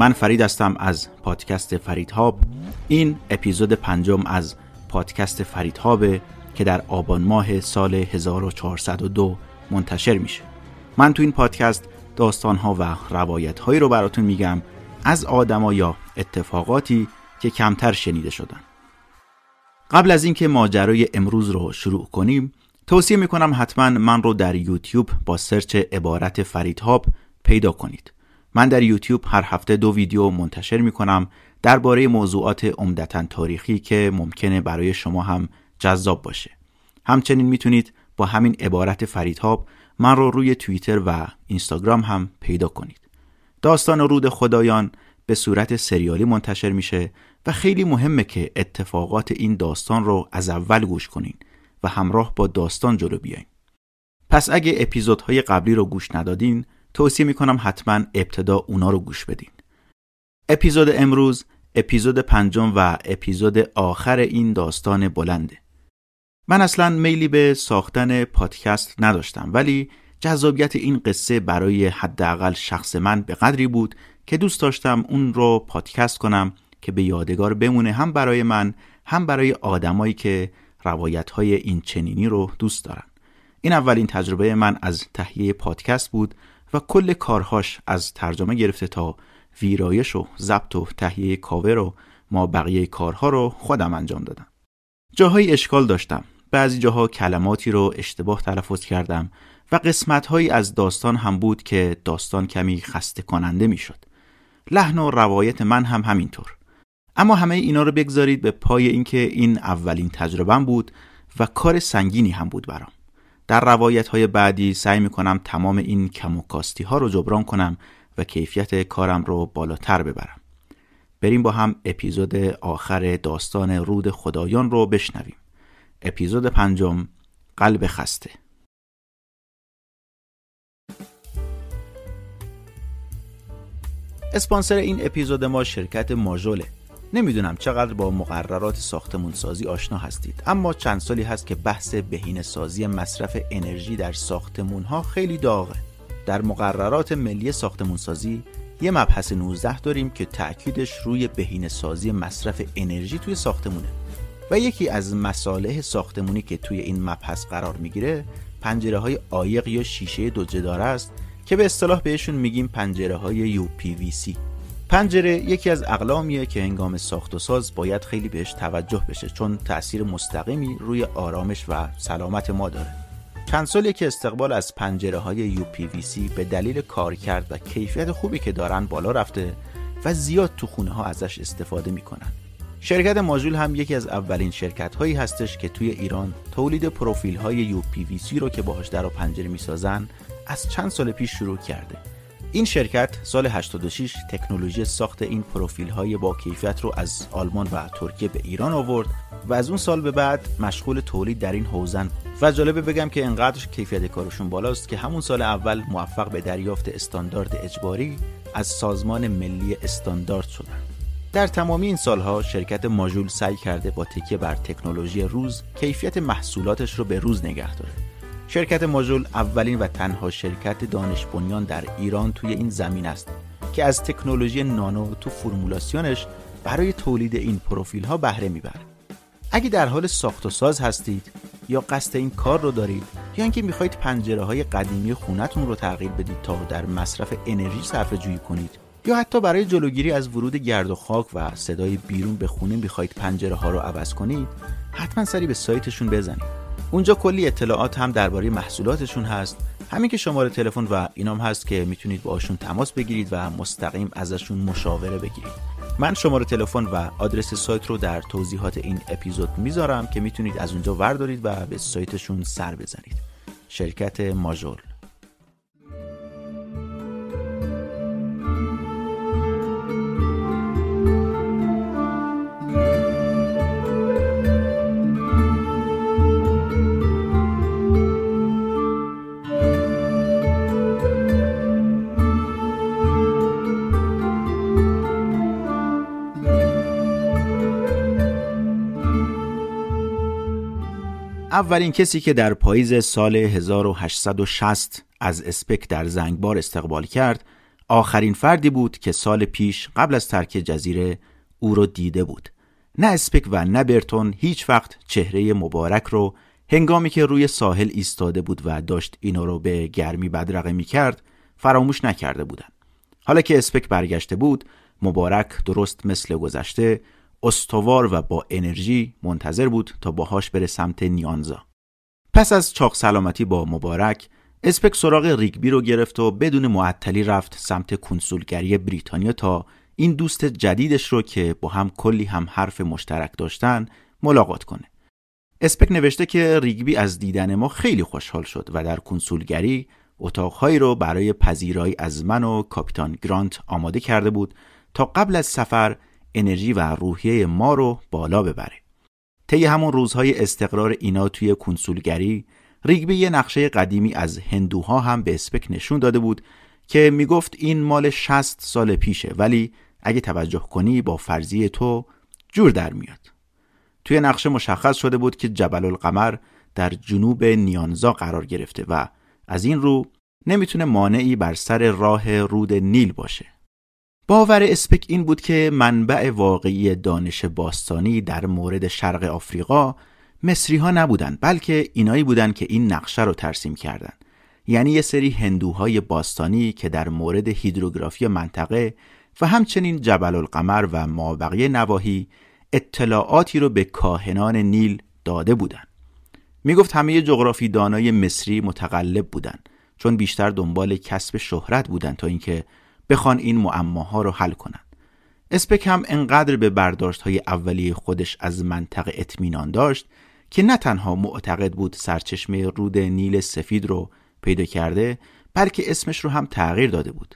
من فرید هستم از پادکست فرید هاب این اپیزود پنجم از پادکست فرید هابه که در آبان ماه سال 1402 منتشر میشه. من تو این پادکست داستان ها و روایت هایی رو براتون میگم از آدما یا اتفاقاتی که کمتر شنیده شدن. قبل از اینکه ماجرای امروز رو شروع کنیم توصیه می‌کنم حتما من رو در یوتیوب با سرچ عبارت فریدهاب پیدا کنید. من در یوتیوب هر هفته دو ویدیو منتشر می‌کنم درباره موضوعات عمدتا تاریخی که ممکنه برای شما هم جذاب باشه. همچنین می‌تونید با همین عبارت فریدهاب من رو روی توییتر و اینستاگرام هم پیدا کنید. داستان رود خدایان به صورت سریالی منتشر میشه و خیلی مهمه که اتفاقات این داستان رو از اول گوش کنین و همراه با داستان جلو بیاین. پس اگه اپیزودهای قبلی رو گوش ندادین توصیه می‌کنم حتما ابتدا اونا رو گوش بدین. اپیزود امروز اپیزود پنجم و اپیزود آخر این داستان بلنده. من اصلا میلی به ساختن پادکست نداشتم ولی جذابیت این قصه برای حداقل شخص من به قدری بود که دوست داشتم اون رو پادکست کنم که به یادگار بمونه هم برای من هم برای آدمایی که روایت های این چنینی رو دوست دارن. این اولین تجربه من از تهیه پادکست بود و کل کارهاش از ترجمه گرفته تا ویرایش و ضبط و تهیه کاور و ما بقیه کارها رو خودم انجام دادم. جاهای اشکال داشتم. بعضی جاها کلماتی رو اشتباه تلفظ کردم و قسمتهایی از داستان هم بود که داستان کمی خسته کننده می‌شد. لحن و روایت من هم همینطور. اما همه اینا رو بگذارید به پای اینکه این اولین تجربم بود و کار سنگینی هم بود برام. در روایت های بعدی سعی می‌کنم تمام این کم و کاستی ها رو جبران کنم و کیفیت کارم رو بالاتر ببرم. بریم با هم اپیزود آخر داستان رود خدایان رو بشنویم. اپیزود پنجم قلب خسته. اسپانسر این اپیزود ما شرکت ماژوله. نمی‌دونم چقدر با مقررات ساختمون سازی آشنا هستید اما چند سالی هست که بحث بهینه سازی مصرف انرژی در ساختمون ها خیلی داغه. در مقررات ملی ساختمون سازی یه مبحث 19 داریم که تأکیدش روی بهینه سازی مصرف انرژی توی ساختمونه. و یکی از مصالح ساختمونی که توی این مبحث قرار می‌گیره پنجره های عایق یا شیشه دو جداره است که به اصطلاح بهشون میگیم پنجره های UPVC پنجره یکی از اقلامیه که هنگام ساخت و ساز باید خیلی بهش توجه بشه چون تاثیر مستقیمی روی آرامش و سلامت ما داره. چند سالی که استقبال از پنجره های UPVC به دلیل کارکرد و کیفیت خوبی که دارن بالا رفته و زیاد تو خونه ها ازش استفاده می‌کنن. شرکت ماژول هم یکی از اولین شرکت هایی هستش که توی ایران تولید پروفیل های UPVC رو که باهاش در پنجره می‌سازن از چند سال پیش شروع کرده. این شرکت سال 86 تکنولوژی ساخت این پروفیل های با کیفیت رو از آلمان و ترکیه به ایران آورد و از اون سال به بعد مشغول تولید در این حوزن. و جالبه بگم که انقدر کیفیت کارشون بالاست که همون سال اول موفق به دریافت استاندارد اجباری از سازمان ملی استاندارد شدن. در تمامی این سالها شرکت ماژول سعی کرده با تکیه بر تکنولوژی روز کیفیت محصولاتش رو به روز نگه داره. شرکت ماژول اولین و تنها شرکت دانش بنیان در ایران توی این زمین است که از تکنولوژی نانو تو فرمولاسیونش برای تولید این پروفیل ها بهره می‌بره. اگه در حال ساخت و ساز هستید یا قصد این کار رو دارید یا اینکه می‌خواهید پنجره های قدیمی خونتون رو تغییر بدید تا در مصرف انرژی صرفه جویی کنید یا حتی برای جلوگیری از ورود گرد و خاک و صدای بیرون به خونه می‌خواهید پنجره ها رو عوض کنید حتما سری به سایتشون بزنید. اونجا کلی اطلاعات هم درباره محصولاتشون هست. همین که شماره تلفن و اینام هست که می‌تونید باشون تماس بگیرید و مستقیم ازشون مشاوره بگیرید. من شماره تلفن و آدرس سایت رو در توضیحات این اپیزود می‌ذارم که می‌تونید از اونجا وردارید و به سایتشون سر بزنید. شرکت ماژول. اولین کسی که در پاییز سال 1860 از اسپک در زنگبار استقبال کرد آخرین فردی بود که سال پیش قبل از ترک جزیره او رو دیده بود نه اسپک و نه برتون هیچ وقت چهره مبارک رو هنگامی که روی ساحل ایستاده بود و داشت اینو رو به گرمی بدرقه می کرد فراموش نکرده بودند. حالا که اسپک برگشته بود مبارک درست مثل گذشته استوار و با انرژی منتظر بود تا باهاش بره سمت نیانزا. پس از چاق سلامتی با مبارک اسپک سراغ ریگبی رو گرفت و بدون معطلی رفت سمت کنسولگری بریتانیا تا این دوست جدیدش رو که با هم کلی هم حرف مشترک داشتن ملاقات کنه. اسپک نوشته که ریگبی از دیدن ما خیلی خوشحال شد و در کنسولگری اتاقهایی رو برای پذیرایی از من و کاپیتان گرانت آماده کرده بود تا قبل از سفر انرژی و روحیه ما رو بالا ببره. طی همون روزهای استقرار اینا توی کنسولگری ریگبی یه نقشه قدیمی از هندوها هم به اسپک نشون داده بود که می‌گفت این مال 60 سال پیشه ولی اگه توجه کنی با فرضیه تو جور در میاد. توی نقشه مشخص شده بود که جبل القمر در جنوب نیانزا قرار گرفته و از این رو نمی‌تونه مانعی بر سر راه رود نیل باشه. باور اسپک این بود که منبع واقعی دانش باستانی در مورد شرق آفریقا مصری ها نبودن بلکه اینایی بودن که این نقشه رو ترسیم کردن یعنی یه سری هندوهای باستانی که در مورد هیدروگرافی منطقه و همچنین جبل القمر و مابقی نواحی اطلاعاتی رو به کاهنان نیل داده بودند. می‌گفت همه جغرافی دانای مصری متقلب بودند چون بیشتر دنبال کسب شهرت بودند تا اینکه بخوان این معماها رو حل کنند. اسپک هم انقدر به برداشت های اولیه خودش از منطقه اطمینان داشت که نه تنها معتقد بود سرچشمه رود نیل سفید رو پیدا کرده بلکه اسمش رو هم تغییر داده بود.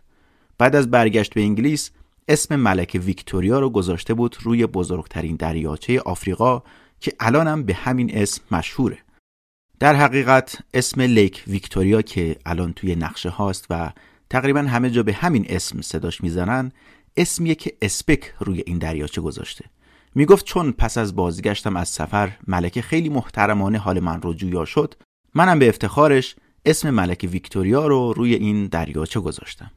بعد از برگشت به انگلیس اسم ملک ویکتوریا رو گذاشته بود روی بزرگترین دریاچه آفریقا که الانم به همین اسم مشهوره. در حقیقت اسم لیک ویکتوریا که الان توی نقشه هاست و تقریبا همه جا به همین اسم صداش می‌زنن اسمیه که اسپک روی این دریاچه گذاشته. می‌گفت چون پس از بازگشتم از سفر ملکه خیلی محترمانه حال من رو جویا شد منم به افتخارش اسم ملکه ویکتوریا رو روی این دریاچه گذاشتم.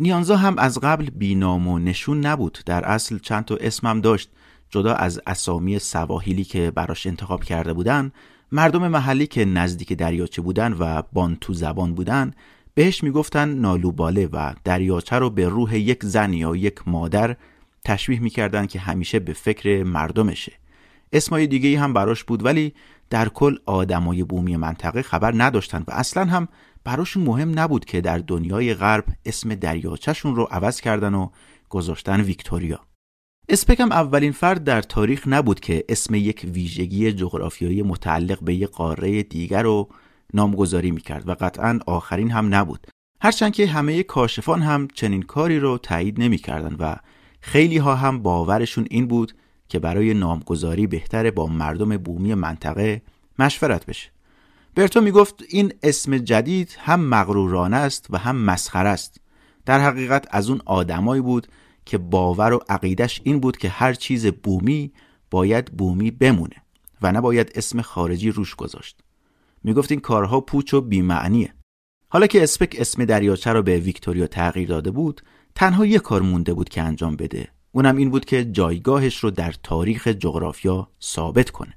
نیانزا هم از قبل بینام و نشون نبود در اصل چند تا اسمم داشت. جدا از اسامی سواحیلی که براش انتخاب کرده بودن مردم محلی که نزدیک دریاچه بودن و بانتو زبان بودن بهش می‌گفتن نالوباله و دریاچه رو به روح یک زن یا یک مادر تشبیه می‌کردن که همیشه به فکر مردمشه. اسمای دیگه هم براش بود ولی در کل آدمای بومی منطقه خبر نداشتن و اصلا هم براشون مهم نبود که در دنیای غرب اسم دریاچهشون رو عوض کردن و گذاشتن ویکتوریا. اسپک هم اولین فرد در تاریخ نبود که اسم یک ویژگی جغرافیایی متعلق به یک قاره دیگر رو نامگذاری می‌کرد و قطعا آخرین هم نبود. هرچند که همه کاشفان هم چنین کاری رو تایید نمی‌کردن و خیلی ها هم باورشون این بود که برای نامگذاری بهتره با مردم بومی منطقه مشورت بشه. برتو می‌گفت این اسم جدید هم مغرورانه است و هم مسخره است. در حقیقت از اون آدمایی بود که باور و عقیدش این بود که هر چیز بومی باید بومی بمونه و نباید اسم خارجی روش گذاشت. می‌گفت این کارها پوچ و بیمعنیه. حالا که اسپک اسم دریاچه رو به ویکتوریا تغییر داده بود تنها یه کار مونده بود که انجام بده. اونم این بود که جایگاهش رو در تاریخ جغرافیا ثابت کنه.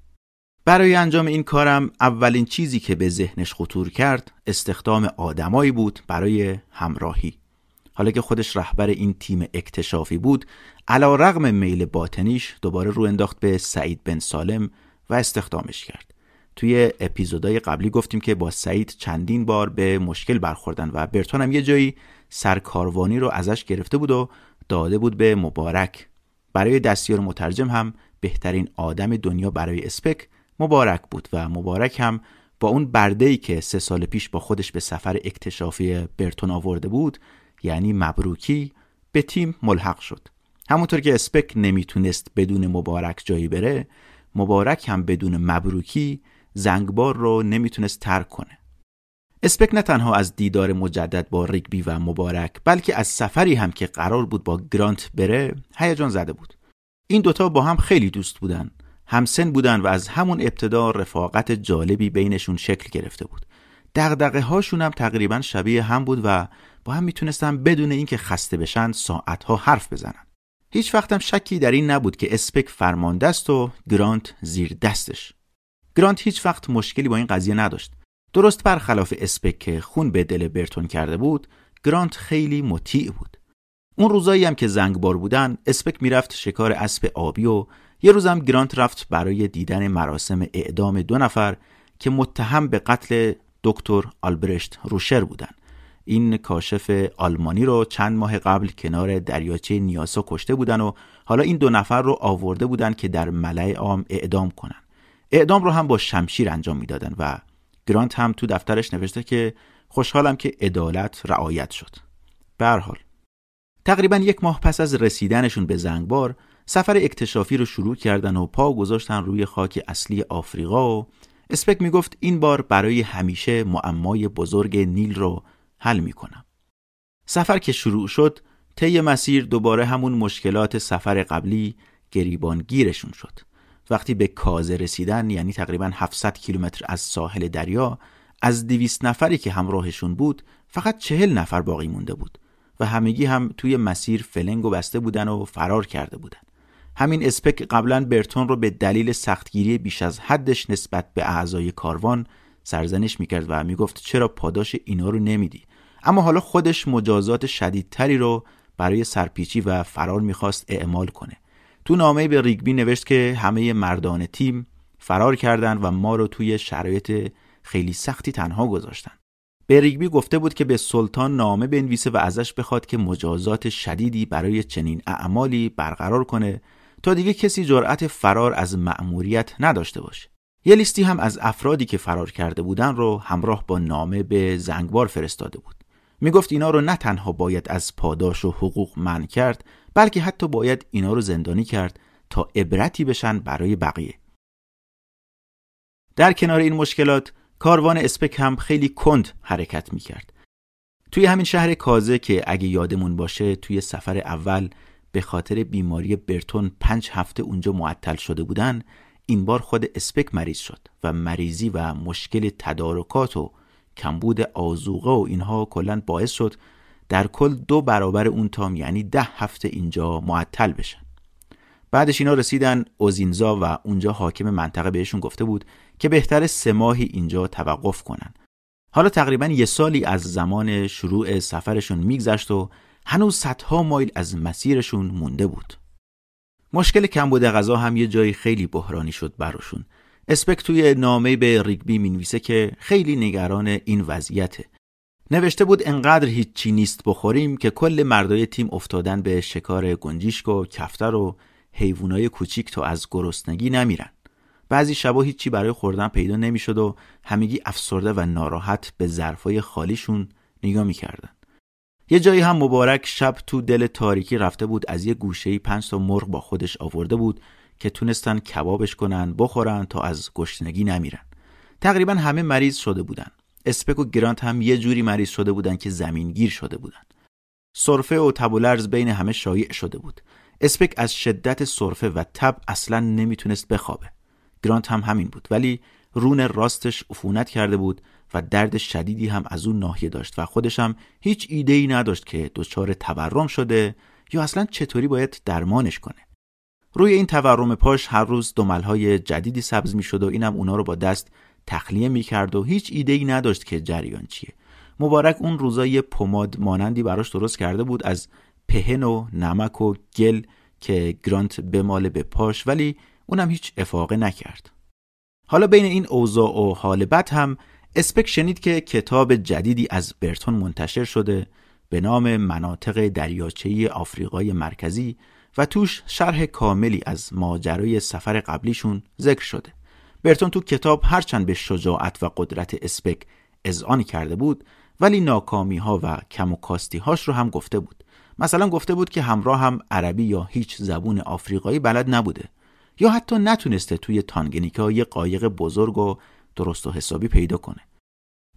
برای انجام این کارم اولین چیزی که به ذهنش خطور کرد استخدام آدمایی بود برای همراهی. حالا که خودش رهبر این تیم اکتشافی بود علا رغم میل باطنیش دوباره رو انداخت به سعید بن سالم و استخدامش کرد. توی اپیزودهای قبلی گفتیم که با سعید چندین بار به مشکل برخوردن و برتون هم یه جایی سرکاروانی رو ازش گرفته بود و داده بود به مبارک. برای دستیار مترجم هم بهترین آدم دنیا برای اسپک مبارک بود و مبارک هم با اون برده که سه سال پیش با خودش به سفر اکتشافی برتون آورده بود یعنی مبروکی به تیم ملحق شد. همونطور که اسپک نمی‌تونست بدون مبارک جایی بره مبارک هم بدون مبروکی زنگبار رو نمی‌تونست ترک کنه. اسپک نه تنها از دیدار مجدد با ریگبی و مبارک بلکه از سفری هم که قرار بود با گرانت بره هیجان زده بود. این دوتا با هم خیلی دوست بودن همسن بودن و از همون ابتدا رفاقت جالبی بینشون شکل گرفته بود. دغدغه هاشون هم تقریبا شبیه هم بود و با هم می‌تونستن بدون اینکه خسته بشن ساعتها حرف بزنن. هیچ وقتم شکی در این نبود که اسپک فرمانده است و گرانت زیر دستش. گرانت هیچ وقت مشکلی با این قضیه نداشت. درست برخلاف اسپک که خون به دل برتون کرده بود گرانت خیلی مطیع بود. اون روزایی هم که زنگبار بودن اسپک می‌رفت شکار اسب آبی و یه روزم گرانت رفت برای دیدن مراسم اعدام دو نفر که متهم به قتل دکتر آلبرشت روشر بودن. این کاشف آلمانی رو چند ماه قبل کنار دریاچه نیاسا کشته بودن و حالا این دو نفر رو آورده بودن که در ملع عام اعدام کنن. اعدام رو هم با شمشیر انجام می‌دادن و گرانت هم تو دفترش نوشته که خوشحالم که عدالت رعایت شد. به حال تقریبا یک ماه پس از رسیدنشون به زنگبار سفر اکتشافی رو شروع کردن و پا گذاشتن روی خاک اصلی آفریقا و اسپک می‌گفت این بار برای همیشه معمای بزرگ نیل رو حل می‌کنم. سفر که شروع شد طی مسیر دوباره همون مشکلات سفر قبلی گریبان گیرشون شد. وقتی به کازه رسیدن یعنی تقریبا 700 کیلومتر از ساحل دریا از 200 نفری که همراهشون بود فقط چهل نفر باقی مونده بود و همگی هم توی مسیر فلنگ و بسته بودن و فرار کرده بودن. همین اسپک قبلا برتون رو به دلیل سختگیری بیش از حدش نسبت به اعضای کاروان سرزنش می‌کرد و می‌گفت چرا پاداش اینا رو نمیدی؟ اما حالا خودش مجازات شدیدتری رو برای سرپیچی و فرار می‌خواست اعمال کنه. تو نامه به ریگبی نوشت که همه مردان تیم فرار کردند و ما رو توی شرایط خیلی سختی تنها گذاشتن. به ریگبی گفته بود که به سلطان نامه بنویسه و ازش بخواد که مجازات شدیدی برای چنین اعمالی برقرار کنه تا دیگه کسی جرأت فرار از مأموریت نداشته باشه. یه لیستی هم از افرادی که فرار کرده بودن رو همراه با نامه به زنگبار فرستاده بود. می‌گفت اینا رو نه تنها باید از پاداش و حقوق من کرد بلکه حتی باید اینا رو زندانی کرد تا عبرتی بشن برای بقیه. در کنار این مشکلات کاروان اسپک هم خیلی کند حرکت می‌کرد. توی همین شهر کازه که اگه یادمون باشه توی سفر اول به خاطر بیماری برتون پنج هفته اونجا معطل شده بودن این بار خود اسپک مریض شد و مریضی و مشکل تدارکات و کمبود آزوقه و اینها کلا باعث شد در کل دو برابر اون تام یعنی ده هفته اینجا معطل بشن. بعدش اینا رسیدن اوزینزا و اونجا حاکم منطقه بهشون گفته بود که بهتر سه ماهی اینجا توقف کنن. حالا تقریبا یه سالی از زمان شروع سفرشون میگذشت و هنوز صدها مایل از مسیرشون مونده بود. مشکل کمبود غذا هم یه جایی خیلی بحرانی شد براشون. اسپک توی نامه به ریگبی می‌نویسه که خیلی نگران این وضعیته. نوشته بود انقدر هیچی نیست بخوریم که کل مردای تیم افتادن به شکار گنجیشک و کفتر و حیوانای کوچیک تا از گرسنگی نمیرن. بعضی شبا هیچی برای خوردن پیدا نمی‌شد و همگی افسرده و ناراحت به ظرفای خالیشون نگاه می‌کردن. یه جایی هم مبارک شب تو دل تاریکی رفته بود از یه گوشه پنج تا مرغ با خودش آورده بود که تونستن کبابش کنن بخورن تا از گشتنگی نمیرن. تقریبا همه مریض شده بودن. اسپک و گرانت هم یه جوری مریض شده بودن که زمینگیر شده بودن. سرفه و تب و لرز بین همه شایع شده بود. اسپک از شدت سرفه و تب اصلا نمی‌تونست بخوابه. گرانت هم همین بود ولی رون راستش عفونت کرده بود و درد شدیدی هم از اون ناحیه داشت و خودش هم هیچ ایده ای نداشت که دچار تورم شده یا اصلا چطوری باید درمانش کنه. روی این تورم پاش هر روز دملهای جدیدی سبز می‌شد و اینم اونا رو با دست تخلیه می‌کرد و هیچ ایده ای نداشت که جریان چیه. مبارک اون روزا یه پماد مانندی براش درست کرده بود از پهن و نمک و گل که گرانت بماله به پاش ولی اونم هیچ افاقه نکرد. حالا بین این اوضاع و حال بد هم اسپک شنید که کتاب جدیدی از برتون منتشر شده به نام مناطق دریاچه‌ای آفریقای مرکزی و توش شرح کاملی از ماجرای سفر قبلیشون ذکر شده. برتون تو کتاب هرچند به شجاعت و قدرت اسپک اذعان کرده بود ولی ناکامی ها و کم و کاستی هاش رو هم گفته بود. مثلا گفته بود که همراه هم عربی یا هیچ زبون آفریقایی بلد نبوده یا حتی نتونسته توی تانگنیکا یه قایق بزرگ و درست و حسابی پیدا کنه.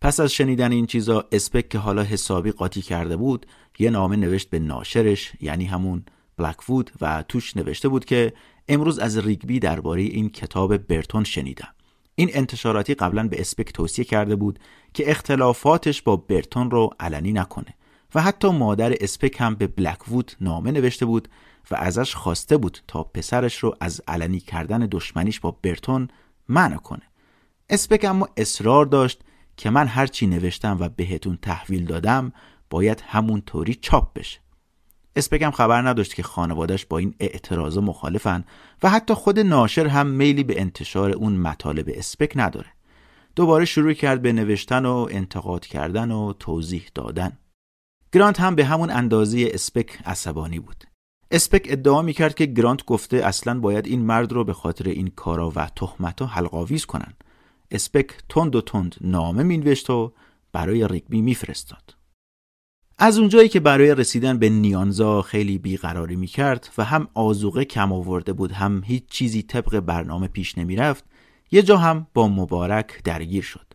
پس از شنیدن این چیزا اسپک که حالا حسابی قاطی کرده بود یه نامه نوشت به ناشرش یعنی همون بلکوود و توش نوشته بود که امروز از ریگبی درباره این کتاب برتون شنیدم. این انتشاراتی قبلا به اسپک توصیه کرده بود که اختلافاتش با برتون رو علنی نکنه و حتی مادر اسپک هم به بلکوود نامه نوشته بود و ازش خواسته بود تا پسرش رو از علنی کردن دشمنیش با برتون منع کنه. اسپک اما اصرار داشت که من هرچی نوشتم و بهتون تحویل دادم باید همونطوری چاپ بشه. اسپک خبر نداشت که خانوادش با این اعتراض مخالفن و حتی خود ناشر هم میلی به انتشار اون مطالب اسپک نداره. دوباره شروع کرد به نوشتن و انتقاد کردن و توضیح دادن. گرانت هم به همون اندازه اسپک عصبانی بود. اسپک ادعا می‌کرد که گرانت گفته اصلا باید این مرد رو به خاطر این کارا و تهمتا حلقاویز کنن. اسپک تند و تند نامه مینوشت و برای ریگبی میفرستاد. از اونجایی که برای رسیدن به نیانزا خیلی بیقراری می‌کرد و هم آزوقه کم آورده بود هم هیچ چیزی طبق برنامه پیش نمی‌رفت یه جا هم با مبارک درگیر شد.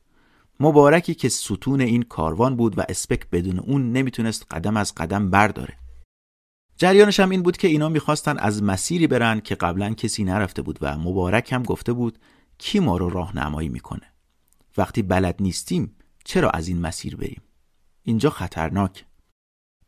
مبارکی که ستون این کاروان بود و اسپک بدون اون نمی‌تونست قدم از قدم برداره. جریانش هم این بود که اینا می‌خواستن از مسیری برن که قبلا کسی نرفته بود و مبارک هم گفته بود کی ما رو راهنمایی می‌کنه. وقتی بلد نیستیم چرا از این مسیر بریم؟ اینجا خطرناک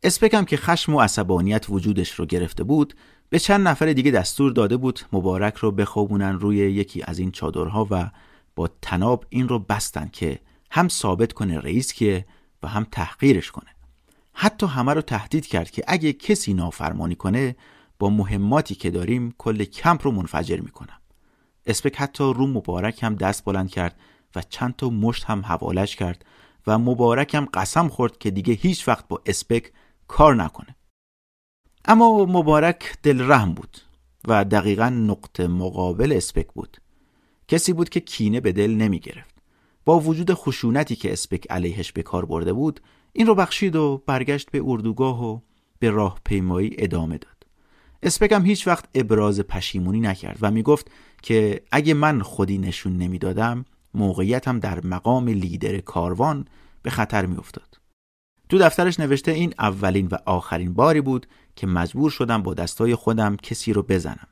اسپکم که خشم و عصبانیت وجودش رو گرفته بود به چند نفر دیگه دستور داده بود مبارک رو بخوابونن روی یکی از این چادرها و با تناب این رو بستن که هم ثابت کنه رئیس که و هم تحقیرش کنه. حتی همه رو تهدید کرد که اگه کسی نافرمانی کنه با مهماتی که داریم کل کمپ رو منفجر می‌کنم اسپک حتی رو مبارک هم دست بلند کرد و چند تا مشت هم حوالش کرد و مبارک هم قسم خورد که دیگه هیچ وقت با اسپک کار نکنه. اما مبارک دل رحم بود و دقیقا نقطه مقابل اسپک بود. کسی بود که کینه به دل نمی گرفت. با وجود خشونتی که اسپک علیهش به کار برده بود این رو بخشید و برگشت به اردوگاه و به راه پیمایی ادامه داد. اسپک هم هیچ وقت ابراز پشیمونی نکرد و می‌گفت که اگه من خودی نشون نمی‌دادم موقعیتم در مقام لیدر کاروان به خطر میافتاد تو دفترش نوشته این اولین و آخرین باری بود که مجبور شدم با دستای خودم کسی رو بزنم.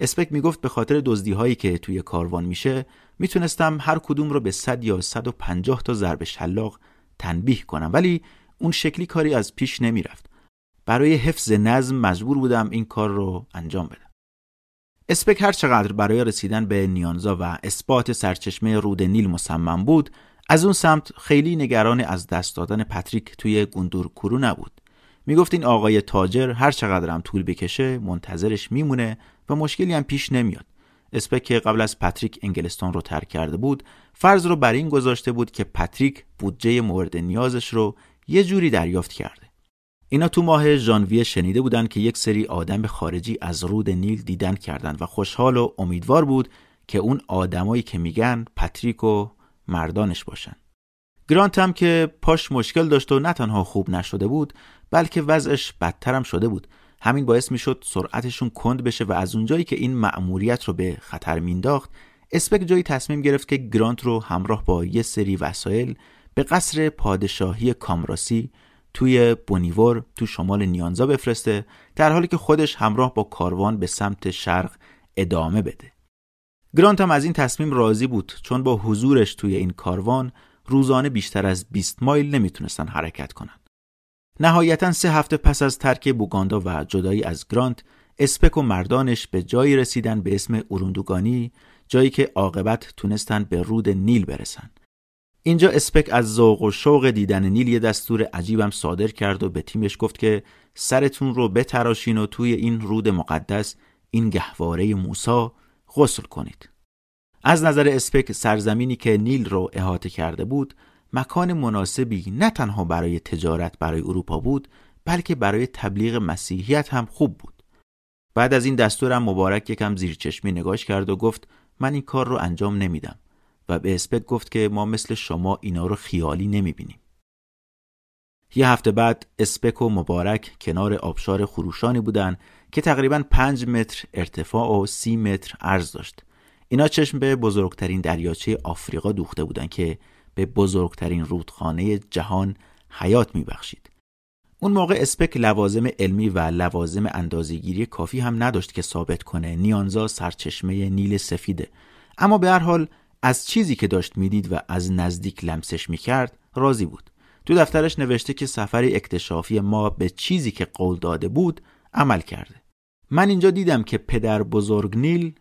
اسپک می‌گفت به خاطر دزدی هایی که توی کاروان میشه می‌تونستم هر کدوم رو به 100 یا 150 تا ضرب شلاق تنبیه کنم ولی اون شکلی کاری از پیش نمی‌رفت. برای حفظ نظم مجبور بودم این کار رو انجام بدم. اسپک هر چقدر برای رسیدن به نیانزا و اثبات سرچشمه رود نیل مصمم بود از اون سمت خیلی نگران از دست دادن پتریک توی گندور کرو نبود. می‌گفت این آقای تاجر هر چقدر هم طول بکشه منتظرش میمونه و مشکلی هم پیش نمیاد. اسپک قبل از پتریک انگلستان رو ترک کرده بود فرض رو بر این گذاشته بود که پتریک بودجه مورد نیازش رو یه جوری دریافت کرده. اینا تو ماه ژانویه شنیده بودن که یک سری آدم خارجی از رود نیل دیدن کردن و خوشحال و امیدوار بود که اون آدمایی که میگن پتریک و مردانش باشن. گرانت هم که پاش مشکل داشت و نه تنها خوب نشده بود بلکه وضعش بدترم شده بود. همین باعث می‌شد سرعتشون کند بشه و از اونجایی که این مأموریت رو به خطر مینداخت اسپک جایی تصمیم گرفت که گرانت رو همراه با یه سری وسایل به قصر پادشاهی کامراسی توی بونیور تو شمال نیانزا بفرسته در حالی که خودش همراه با کاروان به سمت شرق ادامه بده. گرانت هم از این تصمیم راضی بود چون با حضورش توی این کاروان روزانه بیشتر از 20 مایل نمی‌تونستن حرکت کنند. نهایتا سه هفته پس از ترک بوگاندا و جدایی از گرانت اسپک و مردانش به جایی رسیدن به اسم اوروندوگانی جایی که عاقبت تونستن به رود نیل برسن اینجا اسپک از ذوق و شوق دیدن نیل یه دستور عجیبم صادر کرد و به تیمش گفت که سرتون رو بتراشین و توی این رود مقدس این گهواره موسا غسل کنید. از نظر اسپک سرزمینی که نیل رو احاطه کرده بود مکان مناسبی نه تنها برای تجارت برای اروپا بود بلکه برای تبلیغ مسیحیت هم خوب بود. بعد از این دستورم مبارک یکم زیر چشمی نگاش کرد و گفت من این کار رو انجام نمیدم. و به اسپک گفت که ما مثل شما اینا رو خیالی نمی‌بینیم. یه هفته بعد اسپک و مبارک کنار آبشار خروشانی بودن که تقریبا پنج متر ارتفاع و سی متر عرض داشت. اینا چشم به بزرگترین دریاچه آفریقا دوخته بودند که به بزرگترین رودخانه جهان حیات میبخشید. اون موقع اسپک لوازم علمی و لوازم اندازهگیری کافی هم نداشت که ثابت کنه نیانزا سرچشمه نیل سفیده. اما به هر حال از چیزی که داشت می‌دید و از نزدیک لمسش می‌کرد راضی بود. تو دفترش نوشته که سفر اکتشافی ما به چیزی که قول داده بود عمل کرده. من اینجا دیدم که پدر بزرگ نیل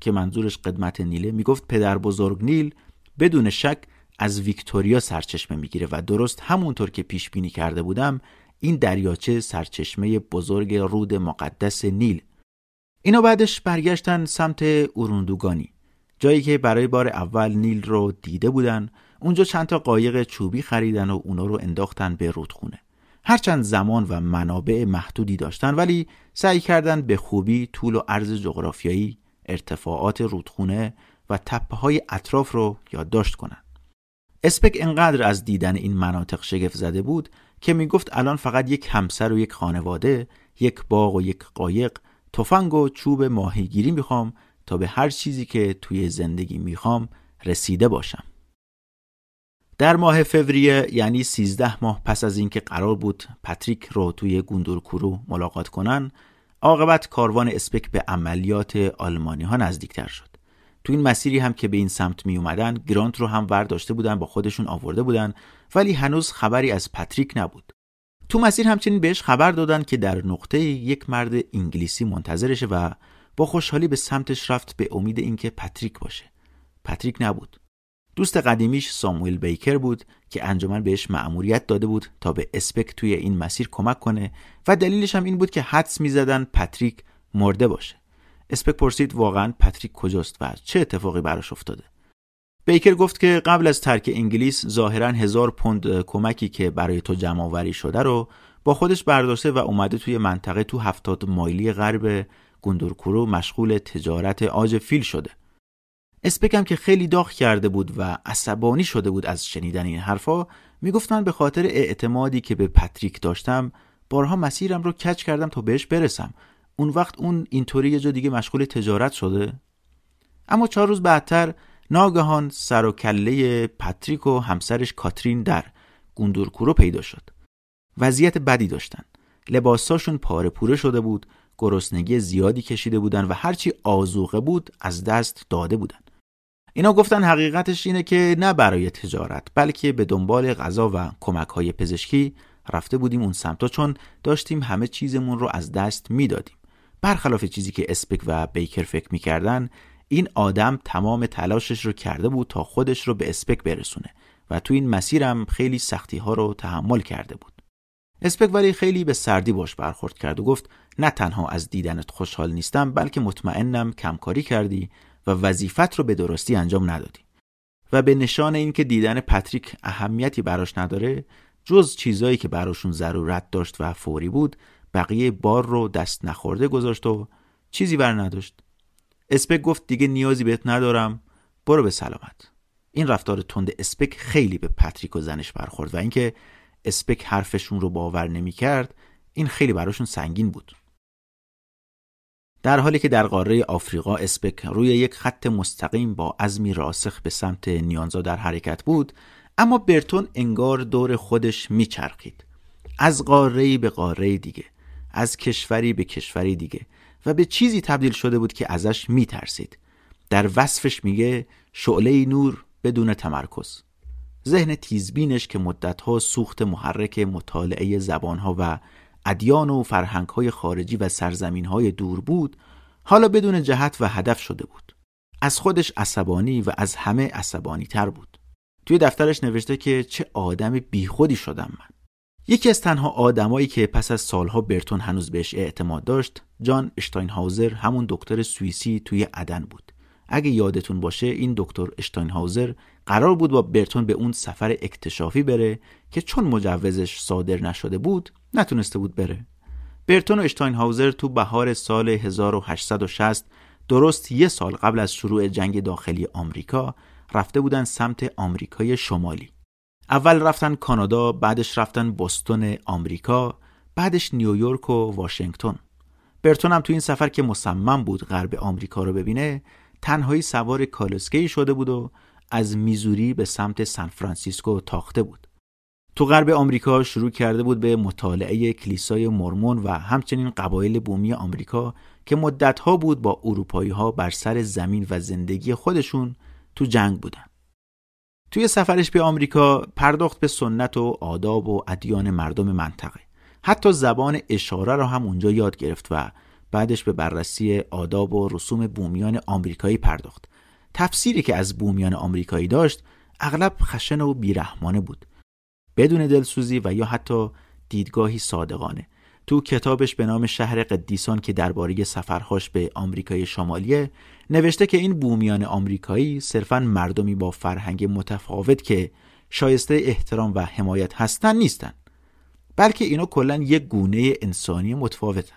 که منظورش قدمت نیله می‌گفت پدر بزرگ نیل بدون شک از ویکتوریا سرچشمه می‌گیره و درست همونطور که پیش بینی کرده بودم این دریاچه سرچشمه بزرگ رود مقدس نیل. اینا بعدش برگشتن سمت اوروندوگانی. جایی که برای بار اول نیل رو دیده بودن اونجا چند تا قایق چوبی خریدن و اونا رو انداختن به رودخونه. هرچند زمان و منابع محدودی داشتن ولی سعی کردن به خوبی طول و عرض جغرافیایی ارتفاعات رودخونه و تپه های اطراف رو یادداشت کنن. اسپک انقدر از دیدن این مناطق شگفت زده بود که می‌گفت الان فقط یک همسر و یک خانواده یک باغ و یک قایق تفنگ و چوب ماهیگیری می‌خوام تا به هر چیزی که توی زندگی می‌خوام رسیده باشم. در ماه فوریه یعنی 13 ماه پس از اینکه قرار بود پاتریک رو توی گوندورکورو ملاقات کنن عاقبت کاروان اسپک به عملیات آلمانی ها نزدیکتر شد. تو این مسیری هم که به این سمت می اومدن گرانت رو هم ورداشته بودن با خودشون آورده بودن ولی هنوز خبری از پاتریک نبود. تو مسیر همچنین بهش خبر دادن که در نقطه یک مرد انگلیسی منتظرشه و با خوشحالی به سمتش رفت به امید اینکه پاتریک باشه. پاتریک نبود. دوست قدیمیش ساموئل بیکر بود که انجمن بهش مأموریت داده بود تا به اسپک توی این مسیر کمک کنه و دلیلش هم این بود که حدس می‌زدن پاتریک مرده باشه. اسپک پرسید واقعا پاتریک کجاست و چه اتفاقی براش افتاده. بیکر گفت که قبل از ترک انگلیس ظاهرا هزار پوند کمکی که برای تو جمع آوری شده رو با خودش برداشته و اومده توی منطقه تو هفتاد مایلی غرب گوندورکورو مشغول تجارت آج فیل شده. اسپکم که خیلی داغ کرده بود و عصبانی شده بود از شنیدن این حرفا می‌گفت من به خاطر اعتمادی که به پتریک داشتم بارها مسیرم رو کچ کردم تا بهش برسم. اون وقت اون اینطوری یه جا دیگه مشغول تجارت شده. اما چهار روز بعدتر ناگهان سر و کله پتریک و همسرش کاترین در گوندورکورو پیدا شد. وضعیت بدی داشتن. لباساشون پاره پوره شده بود گرسنگی زیادی کشیده بودن و هرچی آزوقه بود از دست داده بودن. اینا گفتن حقیقتش اینه که نه برای تجارت بلکه به دنبال غذا و کمک های پزشکی رفته بودیم اون سمتا چون داشتیم همه چیزمون رو از دست می‌دادیم. برخلاف چیزی که اسپک و بیکر فکر می‌کردن این آدم تمام تلاشش رو کرده بود تا خودش رو به اسپک برسونه و تو این مسیرم خیلی سختی ها رو تحمل کرده بود. اسپک ولی خیلی به سردی باش برخورد کرد و گفت نه تنها از دیدنت خوشحال نیستم بلکه مطمئنم کمکاری کردی و وظیفت رو به درستی انجام ندادی. و به نشان اینکه دیدن پتریک اهمیتی براش نداره جز چیزایی که براشون ضرورت داشت و فوری بود بقیه بار رو دست نخورده گذاشت و چیزی بر نداشت. اسپک گفت دیگه نیازی بهت ندارم برو به سلامت. این رفتار تند اسپک خیلی به پتریک و زنش برخورد و اینکه اسپک حرفشون رو باور نمی کرد این خیلی براشون سنگین بود. در حالی که در قاره آفریقا اسپک روی یک خط مستقیم با عزمی راسخ به سمت نیانزا در حرکت بود اما برتون انگار دور خودش میچرخید. از قاره به قاره دیگه از کشوری به کشوری دیگه و به چیزی تبدیل شده بود که ازش میترسید. در وصفش میگه شعله نور بدون تمرکز. ذهن تیزبینش که مدتها سوخت محرک مطالعه زبانها و ادیان و فرهنگهای خارجی و سرزمینهای دور بود حالا بدون جهت و هدف شده بود. از خودش عصبانی و از همه عصبانی تر بود. توی دفترش نوشته که چه آدم بیخودی شدم من. یکی از تنها آدمایی که پس از سالها برتون هنوز بهش اعتماد داشت جان اشتاینهاوزر همون دکتر سوئیسی توی عدن بود. اگه یادتون باشه این دکتر اشتاینهاوزر قرار بود با برتون به اون سفر اکتشافی بره که چون مجوزش صادر نشده بود نتونسته بود بره. برتون و اشتاینهاوزر تو بهار سال 1860 درست یه سال قبل از شروع جنگ داخلی آمریکا رفته بودن سمت آمریکای شمالی. اول رفتن کانادا بعدش رفتن بوستون آمریکا بعدش نیویورک و واشنگتن. برتون هم تو این سفر که مصمم بود غرب آمریکا رو ببینه تنهایی سوار کالسکی شده بود و از میزوری به سمت سان فرانسیسکو تاخته بود. تو غرب آمریکا شروع کرده بود به مطالعه کلیسای مرمون و همچنین قبایل بومی آمریکا که مدتها بود با اروپایی ها بر سر زمین و زندگی خودشون تو جنگ بودن. توی سفرش به آمریکا پرداخت به سنت و آداب و ادیان مردم منطقه. حتی زبان اشاره را هم اونجا یاد گرفت و بعدش به بررسی آداب و رسوم بومیان آمریکایی پرداخت. تفسیری که از بومیان آمریکایی داشت اغلب خشن و بیرحمانه بود. بدون دلسوزی و یا حتی دیدگاهی صادقانه. تو کتابش به نام شهر قدیسان که درباره سفرهاش به آمریکای شمالیه نوشته که این بومیان آمریکایی صرفا مردمی با فرهنگ متفاوت که شایسته احترام و حمایت هستن نیستن بلکه اینا کلا یک گونه انسانی متفاوتن.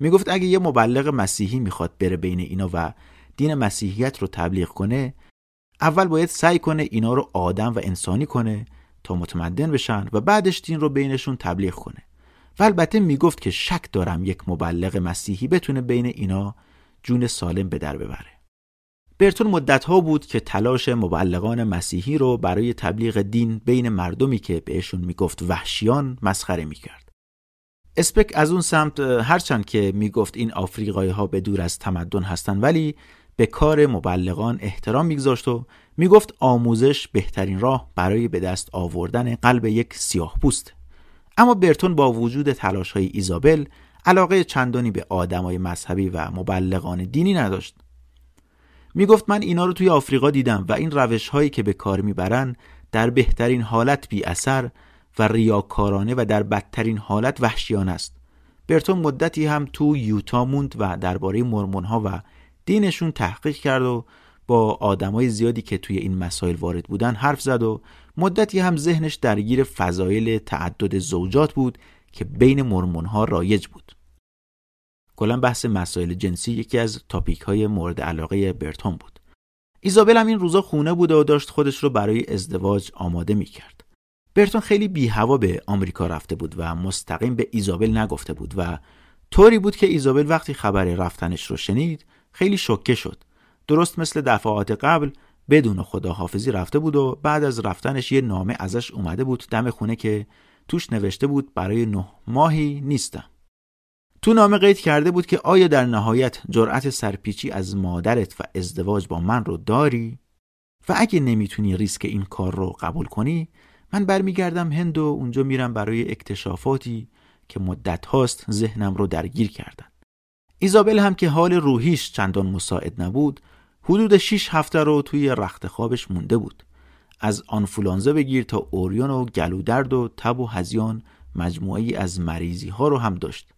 می‌گفت اگه یه مبلغ مسیحی می‌خواد بره بین اینا و دین مسیحیت رو تبلیغ کنه اول باید سعی کنه اینا رو آدم و انسانی کنه تا متمدن بشن و بعدش دین رو بینشون تبلیغ کنه و البته می‌گفت که شک دارم یک مبلغ مسیحی بتونه بین اینا جون سالم به در ببره برتون مدت ها بود که تلاش مبلغان مسیحی رو برای تبلیغ دین بین مردمی که بهشون می‌گفت وحشیان مسخره می‌کرد. اسپک از اون سمت هرچند که می‌گفت این آفریقایی ها به دور از تمدن هستن ولی به کار مبلغان احترام میگذاشت و می‌گفت آموزش بهترین راه برای به دست آوردن قلب یک سیاه پوست. اما برتون با وجود تلاش های ایزابل علاقه چندانی به آدمای مذهبی و مبلغان دینی نداشت. می گفت من اینا رو توی آفریقا دیدم و این روش هایی که به کار می‌برن در بهترین حالت بی اثر و ریاکارانه و در بدترین حالت وحشیانه است. برتون مدتی هم تو یوتا موند و درباره مرمون ها و دینشون تحقیق کرد و با آدمای زیادی که توی این مسائل وارد بودن حرف زد و مدتی هم ذهنش درگیر فضایل تعدد زوجات بود که بین مرمون ها رایج بود. کلا بحث مسائل جنسی یکی از تاپیک های مورد علاقه برتون بود. ایزابل هم این روزا خونه بوده و داشت خودش رو برای ازدواج آماده می کرد. برتون خیلی بی هوا به آمریکا رفته بود و مستقیم به ایزابل نگفته بود و طوری بود که ایزابل وقتی خبر رفتنش رو شنید خیلی شوکه شد. درست مثل دفعات قبل بدون خداحافظی رفته بود و بعد از رفتنش یه نامه ازش اومده بود دم خونه که توش نوشته بود برای نه ماهی نیستم. تو نامه قید کرده بود که آیا در نهایت جرأت سرپیچی از مادرت و ازدواج با من رو داری؟ و اگه نمی‌تونی ریسک این کار رو قبول کنی من برمیگردم هند و اونجا میرم برای اکتشافاتی که مدت هاست ذهنم رو درگیر کردن. ایزابل هم که حال روحیش چندان مساعد نبود حدود 6 هفته رو توی رخت خوابش مونده بود. از آنفولانزا بگیر تا اوریون و گلودرد و تب و هزیان مجموعی از مریضی ها رو هم داشت.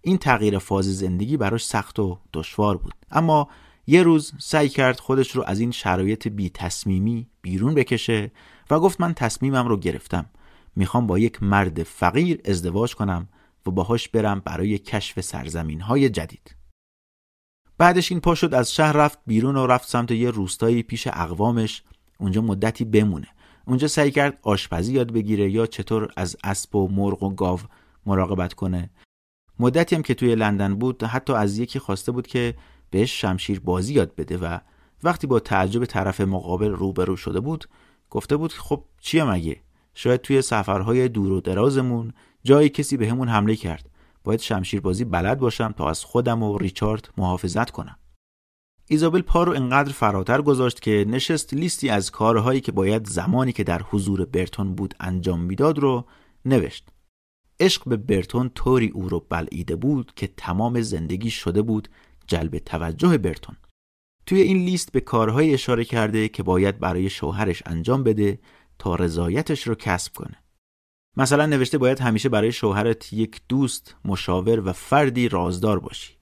این تغییر فاز زندگی براش سخت و دشوار بود اما یه روز سعی کرد خودش رو از این شرایط بی تصمیمی بیرون بکشه و گفت من تصمیمم رو گرفتم می‌خوام با یک مرد فقیر ازدواج کنم و باهاش برم برای کشف سرزمین های جدید بعدش این پا شد از شهر رفت بیرون و رفت سمت یه روستایی پیش اقوامش. اونجا مدتی بمونه. اونجا سعی کرد آشپزی یاد بگیره یا چطور از اسب و مرغ و گاو مراقبت کنه. مدتی هم که توی لندن بود حتی از یکی خواسته بود که بهش شمشیر بازی یاد بده و وقتی با تعجب طرف مقابل روبرو شده بود گفته بود خب چیه مگه شاید توی سفرهای دور و درازمون جایی کسی به همون حمله کرد. باید شمشیر بازی بلد باشم تا از خودم و ریچارد محافظت کنم. ایزابل پا رو انقدر فراتر گذاشت که نشست لیستی از کارهایی که باید زمانی که در حضور برتون بود انجام می‌داد رو نوشت. عشق به برتون طوری او رو بلعیده بود که تمام زندگی شده بود جلب توجه برتون. توی این لیست به کارهای اشاره کرده که باید برای شوهرش انجام بده تا رضایتش رو کسب کنه. مثلا نوشته باید همیشه برای شوهرت یک دوست، مشاور و فردی رازدار باشی.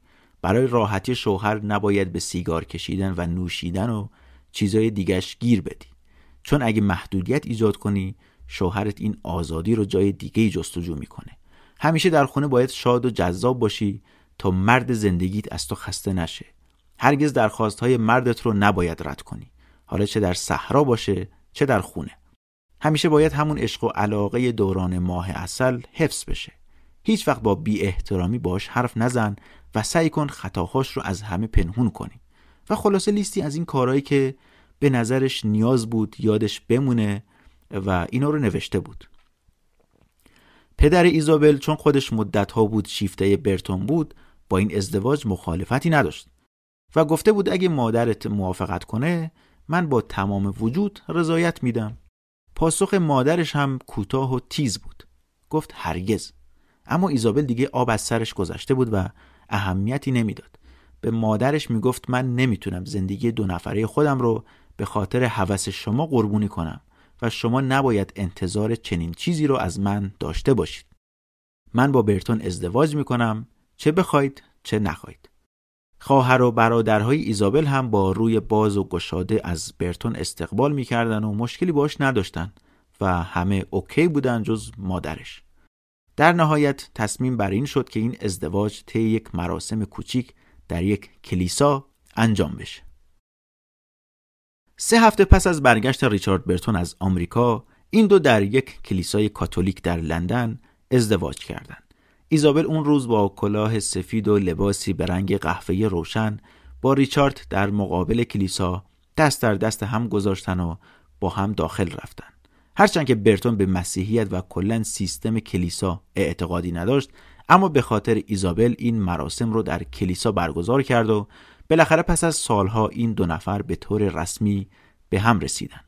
برای راحتی شوهر نباید به سیگار کشیدن و نوشیدن و چیزای دیگش گیر بدی. چون اگه محدودیت ایجاد کنی شوهرت این آزادی رو جای دیگه جستجو می‌کنه. همیشه در خونه باید شاد و جذاب باشی تا مرد زندگیت از تو خسته نشه. هرگز درخواست های مردت رو نباید رد کنی. حالا چه در صحرا باشه چه در خونه. همیشه باید همون عشق و علاقه دوران ماه اصل حفظ بشه. هیچ وقت با بی احترامی باش حرف نزن و سعی کن خطاهاش رو از همه پنهون کنی. و خلاصه لیستی از این کارهایی که به نظرش نیاز بود یادش بمونه و اینا رو نوشته بود. پدر ایزابل چون خودش مدت ها بود شیفته برتون بود با این ازدواج مخالفتی نداشت. و گفته بود اگه مادرت موافقت کنه من با تمام وجود رضایت میدم. پاسخ مادرش هم کوتاه و تیز بود. گفت هرگز. اما ایزابل دیگه آب از سرش گذشته بود و اهمیتی نمی‌داد. به مادرش می‌گفت من نمی‌تونم زندگی دو نفره خودم رو به خاطر هوس شما قربونی کنم و شما نباید انتظار چنین چیزی رو از من داشته باشید. من با برتون ازدواج می‌کنم. چه بخواید چه نخواید. خواهر و برادرهای ایزابل هم با روی باز و گشاده از برتون استقبال می‌کردن و مشکلی باش نداشتن و همه اوکی بودن جز مادرش در نهایت تصمیم بر این شد که این ازدواج طی یک مراسم کوچیک در یک کلیسا انجام بشه سه هفته پس از برگشت ریچارد برتون از آمریکا این دو در یک کلیسای کاتولیک در لندن ازدواج کردند. ایزابل اون روز با کلاه سفید و لباسی به رنگ قهوه‌ای روشن با ریچارد در مقابل کلیسا دست در دست هم گذاشتن و با هم داخل رفتن. هرچند که برتون به مسیحیت و کلا سیستم کلیسا اعتقادی نداشت اما به خاطر ایزابل این مراسم رو در کلیسا برگزار کرد و بالاخره پس از سالها این دو نفر به طور رسمی به هم رسیدن.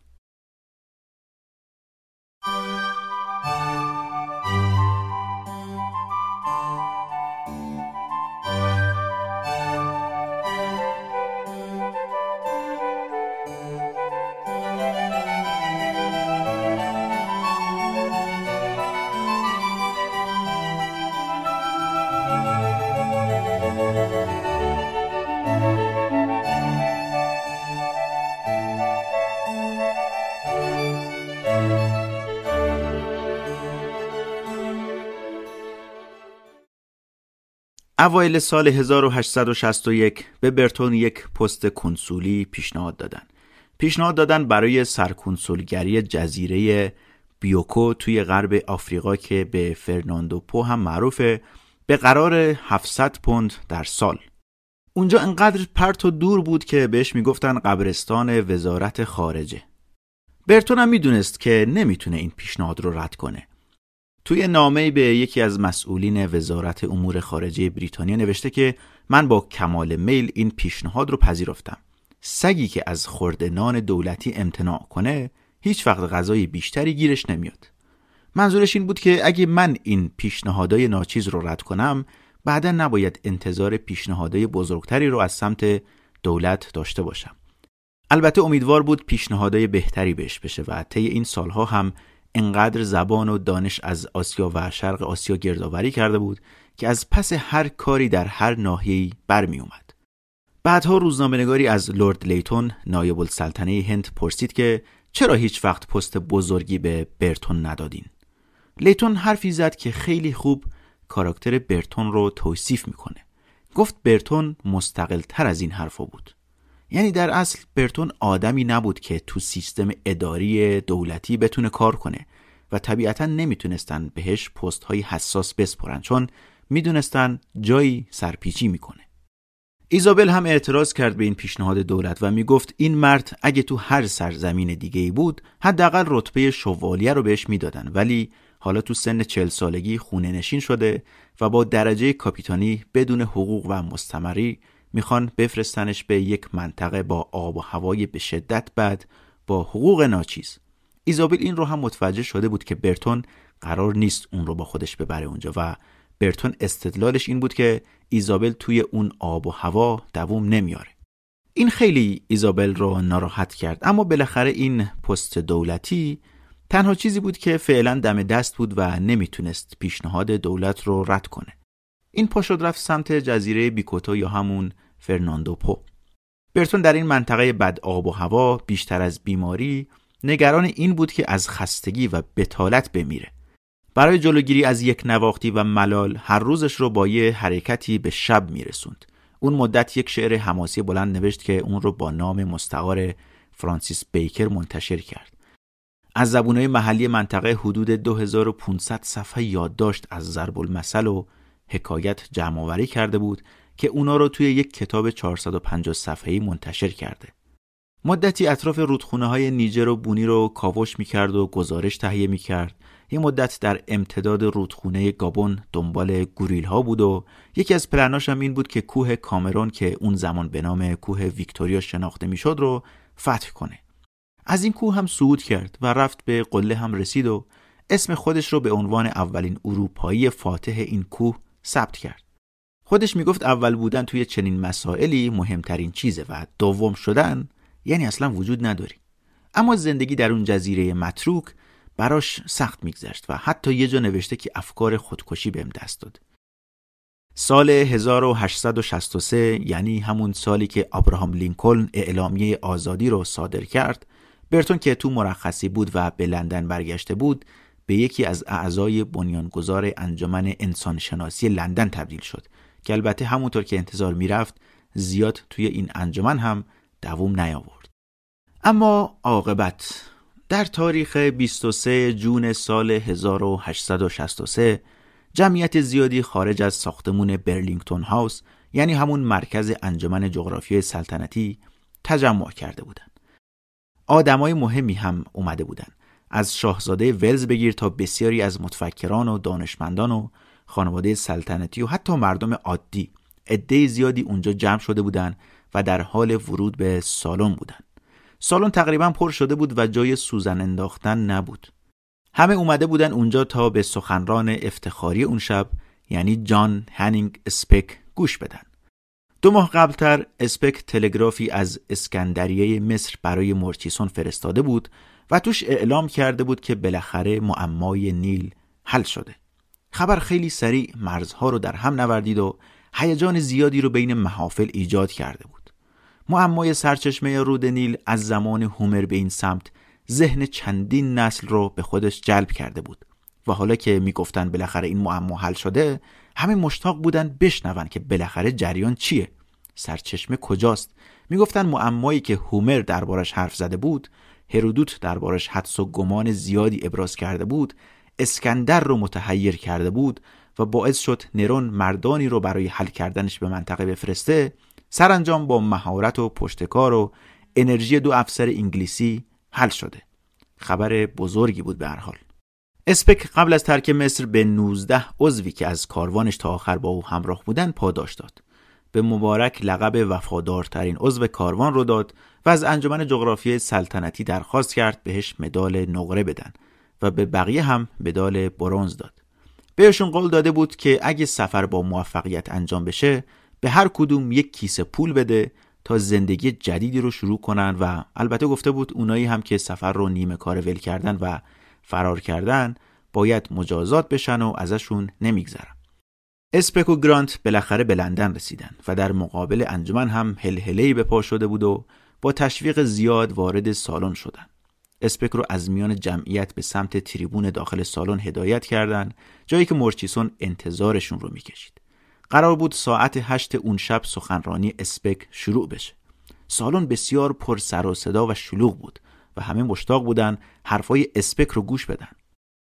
اوایل سال 1861 به برتون یک پست کنسولی پیشنهاد دادن. پیشنهاد دادن برای سرکنسولگری جزیره بیوکو توی غرب آفریقا که به فرناندو پو هم معروفه به قرار 700 پوند در سال. اونجا انقدر پرت و دور بود که بهش می‌گفتن قبرستان وزارت خارجه. برتون هم می‌دونست که نمی‌تونه این پیشنهاد رو رد کنه. توی نامه به یکی از مسئولین وزارت امور خارجه بریتانیا نوشته که من با کمال میل این پیشنهاد رو پذیرفتم. سگی که از خورد نان دولتی امتناع کنه هیچ وقت غذای بیشتری گیرش نمیاد. منظورش این بود که اگه من این پیشنهادهای ناچیز رو رد کنم بعدا نباید انتظار پیشنهادهای بزرگتری رو از سمت دولت داشته باشم. البته امیدوار بود پیشنهادهای بهتری بهش بشه و طی این سالها هم انقدر زبان و دانش از آسیا و شرق آسیا گردآوری کرده بود که از پس هر کاری در هر ناحیه‌ای برمی اومد. بعدها روزنامه‌نگاری از لورد لیتون نایب السلطنه هند پرسید که چرا هیچ وقت پست بزرگی به برتون ندادین؟ لیتون حرفی زد که خیلی خوب کاراکتر برتون رو توصیف می‌کنه. گفت برتون مستقل تر از این حرفا بود. یعنی در اصل برتون آدمی نبود که تو سیستم اداری دولتی بتونه کار کنه و طبیعتا نمی‌تونستن بهش پست های حساس بسپرن چون می‌دونستن جایی سرپیچی می‌کنه. ایزابل هم اعتراض کرد به این پیشنهاد دولت و می‌گفت این مرد اگه تو هر سرزمین دیگه ای بود حداقل رتبه شوالیه رو بهش می‌دادن ولی حالا تو سن چل سالگی خونه نشین شده و با درجه کاپیتانی بدون حقوق و مستمری می‌خوان بفرستنش به یک منطقه با آب و هوای به شدت بد با حقوق ناچیز. ایزابل این رو هم متوجه شده بود که برتون قرار نیست اون رو با خودش ببره اونجا و برتون استدلالش این بود که ایزابل توی اون آب و هوا دووم نمیاره. این خیلی ایزابل رو ناراحت کرد اما بالاخره این پست دولتی تنها چیزی بود که فعلا دم دست بود و نمی‌تونست پیشنهاد دولت رو رد کنه. این پا رفت سمت جزیره بیکوتو یا همون فرناندو پو. برتون در این منطقه بد آب و هوا بیشتر از بیماری نگران این بود که از خستگی و بتالت بمیره. برای جلوگیری از یک نواختی و ملال هر روزش رو با یه حرکتی به شب میرسوند. اون مدت یک شعر حماسی بلند نوشت که اون رو با نام مستعار فرانسیس بیکر منتشر کرد. از زبونهای محلی منطقه حدود 2500 صفحه یادداشت از ضرب المثل و حکایت جمع کرده بود که اونا رو توی یک کتاب 450 صفحه‌ای منتشر کرده. مدتی اطراف رودخونه های نیجر و بونی رو کاوش می‌کرد و گزارش تهیه می‌کرد. یه مدت در امتداد رودخونه گابون دنبال گوریل ها بود و یکی از پلناش هم این بود که کوه کامرون که اون زمان به نام کوه ویکتوریا شناخته می‌شد رو فتح کنه. از این کوه هم صعود کرد و رفت به قله هم رسید و اسم خودش رو به عنوان اولین اروپایی فاتح این کوه ثبت کرد. خودش می‌گفت اول بودن توی چنین مسائلی مهمترین چیزه و دوم شدن یعنی اصلا وجود نداری. اما زندگی در اون جزیره متروک براش سخت میگذشت و حتی یه جا نوشته که افکار خودکشی بهم دست داد. سال 1863 یعنی همون سالی که ابراهام لینکلن اعلامیه آزادی رو صادر کرد برتون که تو مرخصی بود و به لندن برگشته بود به یکی از اعضای بنیانگذار انجمن انسانشناسی لندن تبدیل شد که البته همونطور که انتظار می‌رفت زیاد توی این انجمن هم دووم نیاورد اما عاقبت در تاریخ 23 جون سال 1863 جمعیت زیادی خارج از ساختمون برلینگتون هاوس یعنی همون مرکز انجمن جغرافیای سلطنتی تجمع کرده بودند. آدمای مهمی هم اومده بودند. از شاهزاده ولز بگیر تا بسیاری از متفکران و دانشمندان و خانواده سلطنتی و حتی مردم عادی عده زیادی اونجا جمع شده بودند و در حال ورود به سالن بودند. سالن تقریبا پر شده بود و جای سوزن انداختن نبود. همه اومده بودن اونجا تا به سخنران افتخاری اون شب یعنی جان هنینگ اسپک گوش بدن. دو ماه قبلتر اسپک تلگرافی از اسکندریه مصر برای مورچیسون فرستاده بود و توش اعلام کرده بود که بالاخره معمای نیل حل شده. خبر خیلی سریع مرزها رو در هم نوردید و هیجان زیادی رو بین محافل ایجاد کرده بود. معمای سرچشمه رود نیل از زمان هومر به این سمت ذهن چندین نسل رو به خودش جلب کرده بود و حالا که می‌گفتن بالاخره این معما حل شده همه مشتاق بودن بشنون که بالاخره جریان چیه سرچشمه کجاست می‌گفتن معمایی که هومر دربارش حرف زده بود هرودوت دربارش حدس و گمان زیادی ابراز کرده بود اسکندر رو متحیر کرده بود و باعث شد نرون مردانی رو برای حل کردنش به منطقه بفرسته سرانجام با مهارت و پشتکار و انرژی دو افسر انگلیسی حل شده. خبر بزرگی بود به هر حال. اسپک قبل از ترک مصر به 19 عضوی که از کاروانش تا آخر با او همراه بودن پاداش داد. به مبارک لقب وفادارترین عضو کاروان رو داد و از انجمن جغرافی سلطنتی درخواست کرد بهش مدال نقره بدن. و به بقیه هم مدال برونز داد. بهشون قول داده بود که اگه سفر با موفقیت انجام بشه به هر کدوم یک کیسه پول بده تا زندگی جدیدی رو شروع کنن و البته گفته بود اونایی هم که سفر رو نیمه کار ول کردن و فرار کردن باید مجازات بشن و ازشون نمیگذرن. اسپک و گرانت بالاخره به لندن رسیدن و در مقابل انجمن هم هلهلهی به پا شده بود و با تشویق زیاد وارد سالن شدن. اسپک رو از میان جمعیت به سمت تریبون داخل سالن هدایت کردند جایی که مورچیسون انتظارشون رو می‌کشید. قرار بود ساعت هشت اون شب سخنرانی اسپک شروع بشه. سالن بسیار پر سر و صدا و شلوغ بود و همه مشتاق بودن حرفای اسپک رو گوش بدن.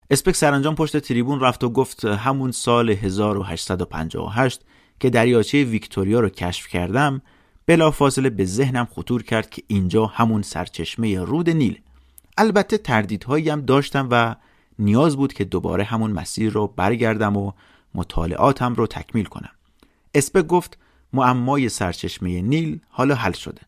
اسپک سرانجام پشت تریبون رفت و گفت همون سال 1858 که دریاچه ویکتوریا رو کشف کردم بلافاصله به ذهنم خطور کرد که اینجا همون سرچشمه رود نیل. البته تردیدهایی هم داشتم و نیاز بود که دوباره همون مسیر رو برگردم و مطالعاتم رو تکمیل کنم. اسپک گفت معمای سرچشمه نیل حالا حل شده.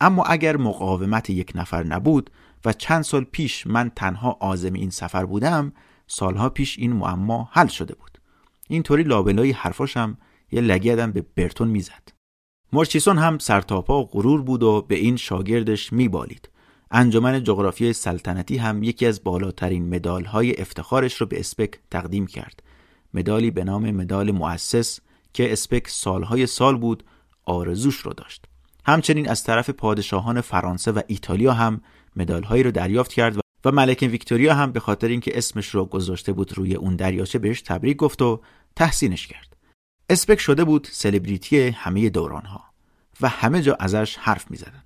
اما اگر مقاومت یک نفر نبود و چند سال پیش من تنها آزم این سفر بودم سالها پیش این معما حل شده بود. اینطوری لابلای حرفاشم یه لگدم به برتون می‌زد. مورچیسون هم سرتاپا و غرور بود و به این شاگردش میبالید. انجمن جغرافی سلطنتی هم یکی از بالاترین مدالهای افتخارش رو به اسپک تقدیم کرد. مدالی به نام مدال مؤسس که اسپک سالهای سال بود آرزوش رو داشت. همچنین از طرف پادشاهان فرانسه و ایتالیا هم مدالهایی رو دریافت کرد و ملکه ویکتوریا هم به خاطر اینکه اسمش رو گذاشته بود روی اون دریاچه بهش تبریک گفت و تحسینش کرد. اسپک شده بود سلبریتی همه دورانها و همه جا ازش حرف می‌زدن.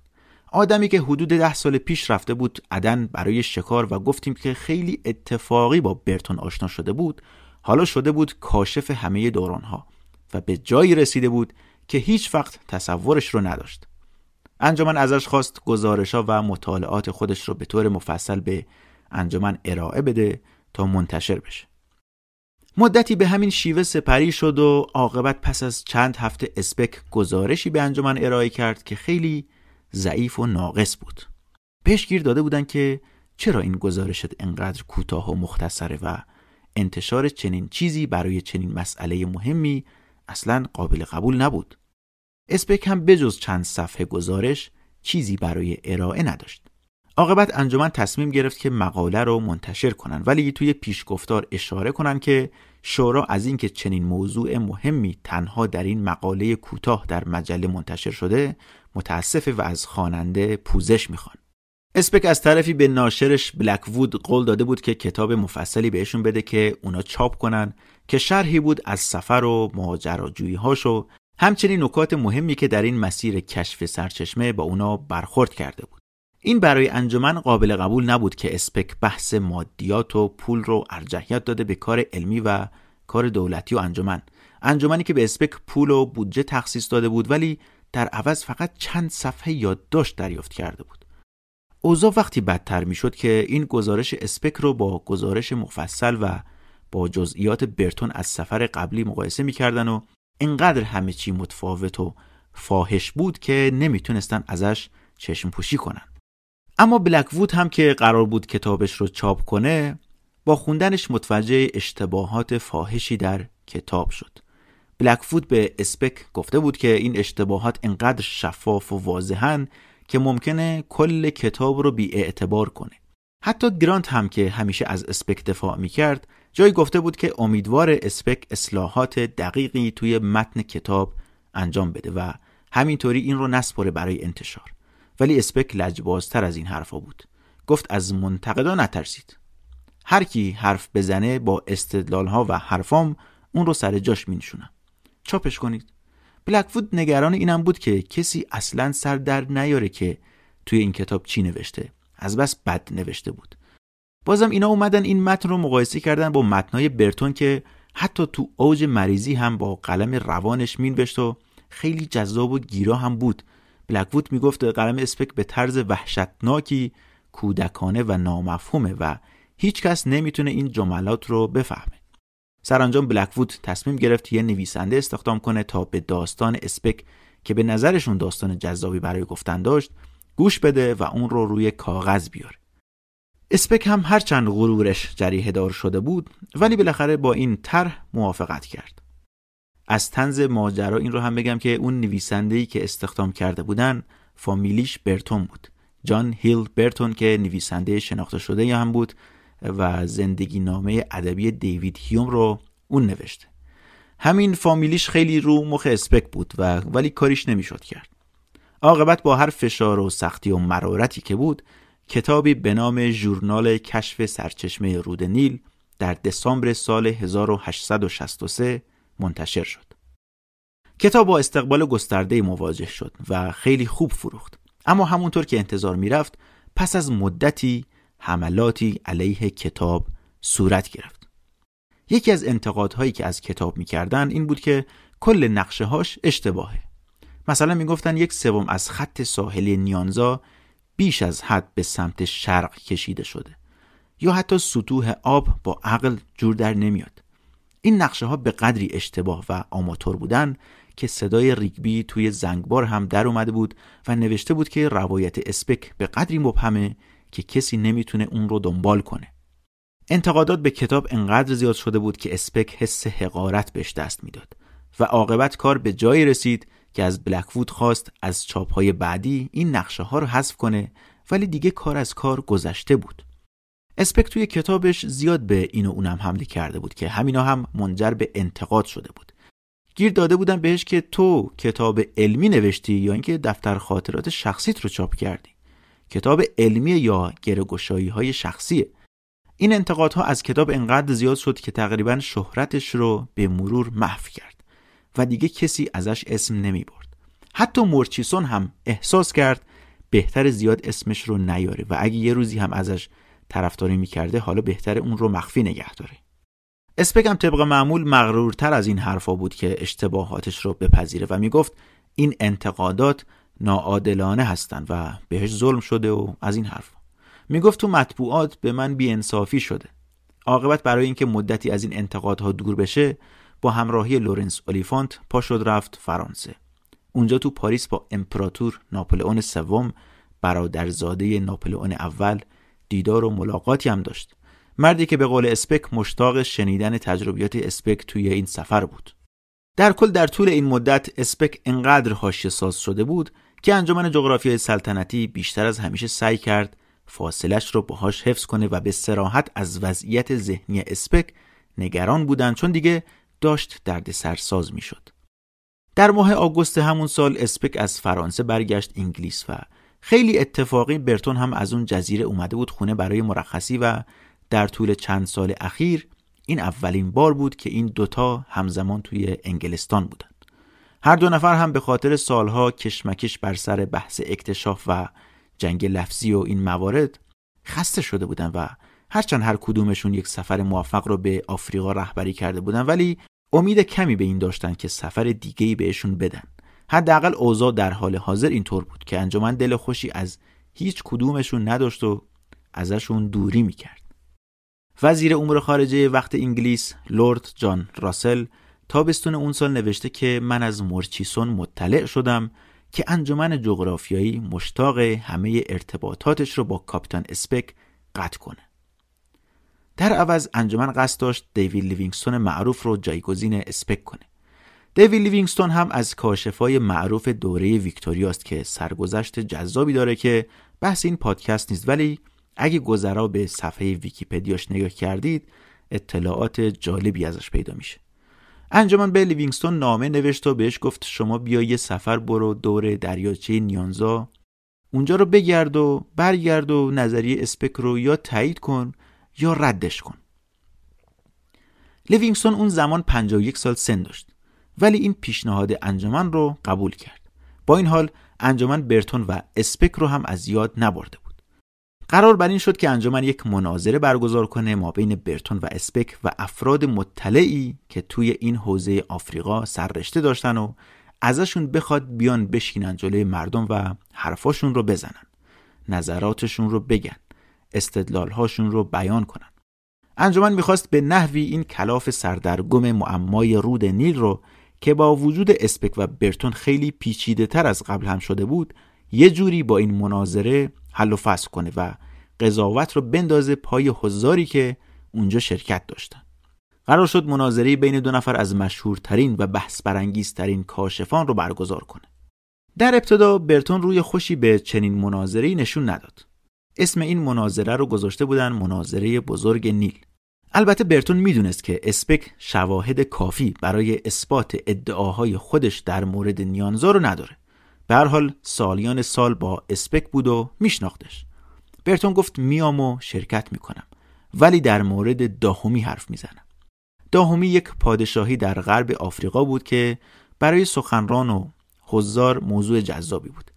آدمی که حدود ده سال پیش رفته بود عدن برای شکار و گفتیم که خیلی اتفاقی با برتون آشنا شده بود حالا شده بود کاشف همه دورانها و به جایی رسیده بود که هیچ وقت تصورش رو نداشت. انجمن ازش خواست گزارشا و مطالعات خودش رو به طور مفصل به انجمن ارائه بده تا منتشر بشه. مدتی به همین شیوه سپری شد و عاقبت پس از چند هفته اسپک گزارشی به انجمن ارائه کرد که خیلی ضعیف و ناقص بود. بهش گیر داده بودن که چرا این گزارشت انقدر کوتاه و مختصره و انتشار چنین چیزی برای چنین مسئله مهمی اصلا قابل قبول نبود. اسپک هم بجز چند صفحه گزارش چیزی برای ارائه نداشت. عاقبت انجمن تصمیم گرفت که مقاله رو منتشر کنن ولی توی پیشگفتار اشاره کنن که شورا از اینکه چنین موضوع مهمی تنها در این مقاله کوتاه در مجله منتشر شده متاسفه و از خواننده پوزش می‌خوان. اسپک از طرفی به ناشرش بلک وود قول داده بود که کتاب مفصلی بهشون بده که اونا چاپ کنن که شرحی بود از سفر و ماجراجویی هاشو همچنین نکات مهمی که در این مسیر کشف سرچشمه با اونا برخورد کرده بود. این برای انجمن قابل قبول نبود که اسپک بحث مادیات و پول رو ارجحیت داده به کار علمی و کار دولتی و انجمن. انجمنی که به اسپک پول و بودجه تخصیص داده بود ولی در عوض فقط چند صفحه یادداشت دریافت کرده بود. اوضاع وقتی بدتر می‌شد که این گزارش اسپک رو با گزارش مفصل و با جزئیات برتون از سفر قبلی مقایسه می‌کردن و اینقدر همه چی متفاوت و فاحش بود که نمی‌تونستن ازش چشم پوشی کنن. اما بلک وود هم که قرار بود کتابش رو چاپ کنه با خوندنش متوجه اشتباهات فاحشی در کتاب شد. بلک وود به اسپک گفته بود که این اشتباهات انقدر شفاف و واضحن که ممکنه کل کتاب رو بی اعتبار کنه. حتی گرانت هم که همیشه از اسپک دفاع می کرد جایی گفته بود که امیدوار اسپک اصلاحات دقیقی توی متن کتاب انجام بده و همینطوری این رو نسپره برای انتشار. ولی اسپک لجبازتر از این حرفا بود. گفت از منتقدا نترسید. هر کی حرف بزنه با استدلال ها و حرفام اون رو سر جاش می چاپش کنید. بلکفود نگران اینم بود که کسی اصلا سر در نیاره که توی این کتاب چی نوشته. از بس بد نوشته بود. بازم اینا اومدن این متن رو مقایسه کردن با متنای برتون که حتی تو اوج مریضی هم با قلم روانش مینوشت و خیلی جذاب و گیرا هم بود. بلکوود می‌گفت قلم اسپک به طرز وحشتناکی کودکانه و نامفهومه و هیچ کس نمی‌تونه این جملات رو بفهمه. سرانجام بلکوود تصمیم گرفت یه نویسنده استخدام کنه تا به داستان اسپک که به نظرشون داستان جذابی برای گفتن داشت گوش بده و اون رو روی کاغذ بیاره. اسپک هم هرچند غرورش جریه دار شده بود ولی بالاخره با این طرح موافقت کرد. از تنز ماجرا این رو هم بگم که اون نویسنده‌ای که استخدام کرده بودن فامیلیش برتون بود. جان هیل برتون که نویسنده شناخته شده هم بود و زندگی نامه ادبی دیوید هیوم رو اون نوشته همین فامیلیش خیلی رو مخ اسپک بود و ولی کاریش نمی‌شد کرد عاقبت با هر فشار و سختی و مرارتی که بود کتابی به نام ژورنال کشف سرچشمه رود نیل در دسامبر سال 1863 منتشر شد. کتاب با استقبال گسترده مواجه شد و خیلی خوب فروخت. اما همونطور که انتظار می‌رفت پس از مدتی حملاتی علیه کتاب صورت گرفت. یکی از انتقادهایی که از کتاب می‌کردن این بود که کل نقشه هاش اشتباهه. مثلا می‌گفتن یک سوم از خط ساحلی نیانزا بیش از حد به سمت شرق کشیده شده یا حتی سطوح آب با عقل جور در نمیاد این نقشه ها به قدری اشتباه و آماتور بودن که صدای ریگبی توی زنگبار هم در اومده بود و نوشته بود که روایت اسپک به قدری مبهمه که کسی نمی‌تونه اون رو دنبال کنه. انتقادات به کتاب انقدر زیاد شده بود که اسپک حس حقارت بهش دست می‌داد و عاقبت کار به جایی رسید که از بلکوود خواست از چاپهای بعدی این نقشه ها رو حذف کنه ولی دیگه کار از کار گذشته بود. اسپک توی کتابش زیاد به این و اونم حمله کرده بود که همینا هم منجر به انتقاد شده بود. گیر داده بودن بهش که تو کتاب علمی نوشتی یا اینکه دفتر خاطرات شخصیت رو چاپ کردی. کتاب علمی یا گرگوشایی های شخصیه این انتقادها از کتاب انقدر زیاد شد که تقریبا شهرتش رو به مرور محو کرد و دیگه کسی ازش اسم نمی برد. حتی مورچیسون هم احساس کرد بهتر زیاد اسمش رو نیاره و اگه یه روزی هم ازش طرفداری می‌کرده حالا بهتر اون رو مخفی نگه داره. اسپک طبق معمول مغرورتر از این حرفا بود که اشتباهاتش رو بپذیره و می‌گفت این انتقادات ناعادلانه هستند و بهش ظلم شده و از این حرفا. می‌گفت تو مطبوعات به من بیانصافی شده. عاقبت برای اینکه مدتی از این انتقادها دور بشه با همراهی لورنس اولیفانت پا شد رفت فرانسه اونجا تو پاریس با امپراتور ناپلئون سوم برادرزاده ناپلئون اول دیدار و ملاقاتی هم داشت مردی که به قول اسپک مشتاق شنیدن تجربیات اسپک توی این سفر بود در کل در طول این مدت اسپک انقدر حاشیه ساز شده بود که انجمن جغرافیای سلطنتی بیشتر از همیشه سعی کرد فاصلش رو باهاش حفظ کنه و به صراحت از وضعیت ذهنی اسپک نگران بودن چون دیگه داشت درد سرساز می‌شد. در ماه آگوست همون سال اسپک از فرانسه برگشت انگلیس و خیلی اتفاقی برتون هم از اون جزیره اومده بود خونه برای مرخصی و در طول چند سال اخیر این اولین بار بود که این دوتا همزمان توی انگلستان بودن هر دو نفر هم به خاطر سالها کشمکش بر سر بحث اکتشاف و جنگ لفظی و این موارد خسته شده بودن و هرچند هر کدومشون یک سفر موفق رو به آفریقا رهبری کرده بودن ولی امید کمی به این داشتن که سفر دیگه بهشون بدن. حداقل اوضاع در حال حاضر اینطور بود که انجمن دل خوشی از هیچ کدومشون نداشت و ازشون دوری می‌کرد. وزیر امور خارجه وقت انگلیس لورد جان راسل تابستون اون سال نوشته که من از مرچیسون مطلع شدم که انجمن جغرافیایی مشتاقه همه ارتباطاتش رو با کاپیتان اسپک قطع کنه. در عوض انجمن قصد داشت دیوید لیوینگستون معروف رو جایگزین اسپک کنه. دیوید لیوینگستون هم از کاشفای معروف دوره ویکتوریاست که سرگذشت جذابی داره که بحث این پادکست نیست ولی اگه گذرا به صفحه ویکیپدیاش نگاه کردید اطلاعات جالبی ازش پیدا میشه. انجمن به لیوینگستون نامه نوشت و بهش گفت شما بیا یه سفر برو دور دریاچه نیانزا. اونجا رو بگرد و برگرد و نظریه اسپک رو یا تایید کن یا ردش کن. لیوینگستون اون زمان 51 سال سن داشت ولی این پیشنهاد انجمن رو قبول کرد. با این حال انجمن برتون و اسپک رو هم از یاد نبرده قرار بر این شد که انجمن یک مناظره برگزار کنه ما بین برتون و اسپک و افراد مطلعی که توی این حوزه آفریقا سررشته داشتن و ازشون بخواد بیان بشینن جلوی مردم و حرفاشون رو بزنن نظراتشون رو بگن استدلالهاشون رو بیان کنن. انجمن می‌خواست به نحوی این کلاف سردرگم معمای رود نیل رو که با وجود اسپک و برتون خیلی پیچیده تر از قبل هم شده بود یه جوری با این مناظره حل و فصل کنه و قضاوت رو بندازه پای حضاری که اونجا شرکت داشتن. قرار شد مناظره بین دو نفر از مشهورترین و بحث برانگیزترین کاشفان رو برگزار کنه. در ابتدا برتون روی خوشی به چنین مناظره نشون نداد. اسم این مناظره رو گذاشته بودن مناظره بزرگ نیل. البته برتون می‌دونست که اسپک شواهد کافی برای اثبات ادعاهای خودش در مورد نیانزا رو نداره. به هر حال سالیان سال با اسپک بود و میشناختش. برتون گفت میام و شرکت می‌کنم ولی در مورد داهمی حرف می‌زنم. داهمی یک پادشاهی در غرب آفریقا بود که برای سخنران و حضار موضوع جذابی بود.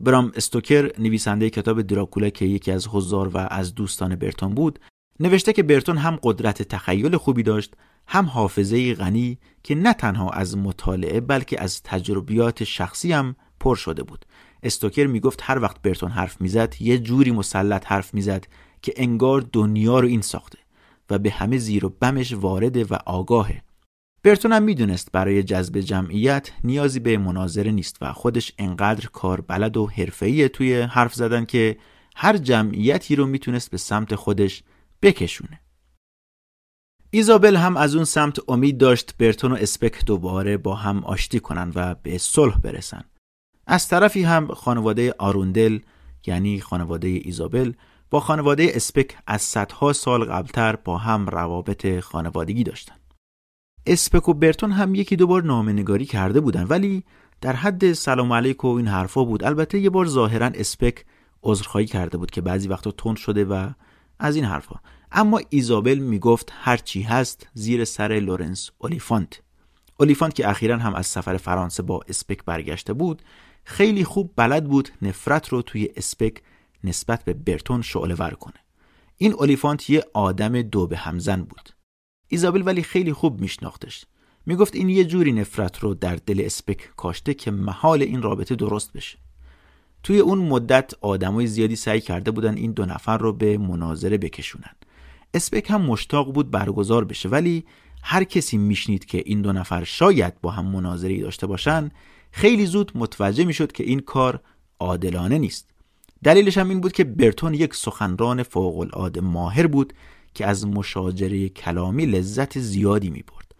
برام استوکر نویسنده کتاب دراکولا که یکی از حضار و از دوستان برتون بود نوشته که برتون هم قدرت تخیل خوبی داشت هم حافظه غنی که نه تنها از مطالعه بلکه از تجربیات شخصی هم پر شده بود. استوکر می‌گفت هر وقت برتون حرف می‌زد یه جوری مسلط حرف می‌زد که انگار دنیا رو این ساخته و به همه زیر و بمش وارده و آگاهه. برتون هم می‌دونست برای جذب جمعیت نیازی به مناظره نیست و خودش انقدر کار بلد و حرفه‌ای توی حرف زدن که هر جمعیتی رو می‌تونست به سمت خودش بکشونه. ایزابل هم از اون سمت امید داشت برتون و اسپک دوباره با هم آشتی کنن و به صلح برسن. از طرفی هم خانواده آروندل یعنی خانواده ایزابل با خانواده اسپک از صدها سال قبلتر با هم روابط خانوادگی داشتن. اسپک و برتون هم یکی دو بار نامه‌نگاری کرده بودن ولی در حد سلام علیک و این حرفا بود. البته یه بار ظاهرا اسپک عذرخواهی کرده بود که بعضی وقتا تند شده و از این حرفا. اما ایزابل می‌گفت هر چی هست زیر سر لورنس اولیفانت. اولیفانت که اخیرا هم از سفر فرانسه با اسپک برگشته بود خیلی خوب بلد بود نفرت رو توی اسپک نسبت به برتون شعله ور کنه. این اولیفانت یه آدم دو به همزن بود. ایزابل ولی خیلی خوب میشناختش. می‌گفت این یه جوری نفرت رو در دل اسپک کاشته که محال این رابطه درست بشه. توی اون مدت آدمای زیادی سعی کرده بودن این دو نفر رو به مناظره بکشونن. اسپک هم مشتاق بود برگزار بشه ولی هر کسی میشنید که این دو نفر شاید با هم مناظری داشته باشن خیلی زود متوجه می‌شد که این کار عادلانه نیست. دلیلش هم این بود که برتون یک سخنران فوق العاده ماهر بود که از مشاجره کلامی لذت زیادی می برد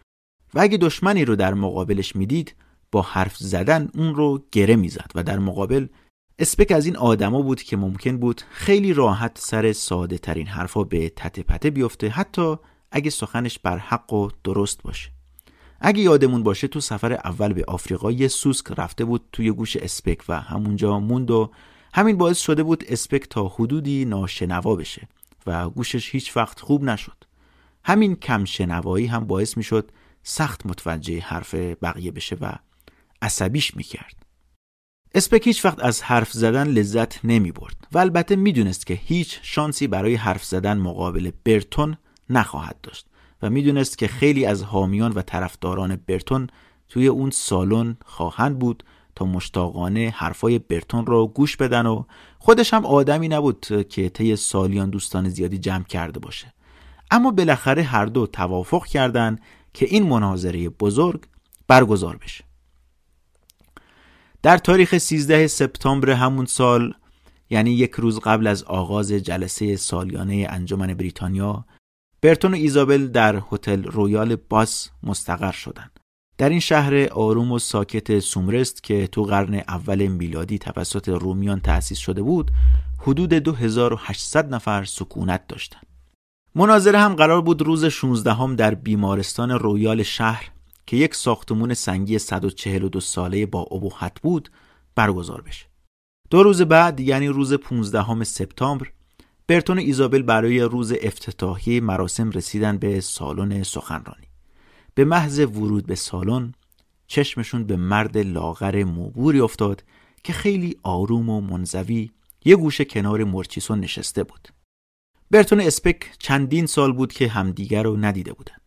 و اگه دشمنی رو در مقابلش می‌دید با حرف زدن اون رو گره می‌زد و در مقابل اسپک از این آدما بود که ممکن بود خیلی راحت سر ساده ترین حرفا به تته پته بیفته حتی اگه سخنش بر حق و درست باشه. اگه یادمون باشه تو سفر اول به آفریقا یه سوسک رفته بود توی گوش اسپک و همونجا موند و همین باعث شده بود اسپک تا حدودی ناشنوا بشه و گوشش هیچ وقت خوب نشد. همین کم شنوایی هم باعث می‌شد سخت متوجه حرف بقیه بشه و عصبیش می‌کرد. اسپک هیچ وقت از حرف زدن لذت نمی برد و البته می‌دونست که هیچ شانسی برای حرف زدن مقابل برتون نخواهد داشت. و می‌دونست که خیلی از حامیان و طرفداران برتون توی اون سالن خواهند بود تا مشتاقانه حرفای برتون رو گوش بدن و خودش هم آدمی نبود که طی سالیان دوستان زیادی جمع کرده باشه. اما بالاخره هر دو توافق کردند که این مناظره بزرگ برگزار بشه. در تاریخ 13 سپتامبر همون سال یعنی یک روز قبل از آغاز جلسه سالیانه انجمن بریتانیا برتون و ایزابل در هتل رویال باس مستقر شدند. در این شهر آروم و ساکت سومرست که تو قرن اول میلادی توسط رومیان تأسیس شده بود حدود 2800 نفر سکونت داشتند. مناظره هم قرار بود روز 16 هم در بیمارستان رویال شهر که یک ساختمون سنگی 142 ساله با ابهت بود برگزار بشه. دو روز بعد یعنی روز 15 سپتامبر برتون و ایزابل برای روز افتتاحی مراسم رسیدن به سالن سخنرانی. به محض ورود به سالن چشمشون به مرد لاغر موبوری افتاد که خیلی آروم و منزوی یه گوشه کنار مرچیسون نشسته بود. برتون اسپک چندین سال بود که همدیگر رو ندیده بودن.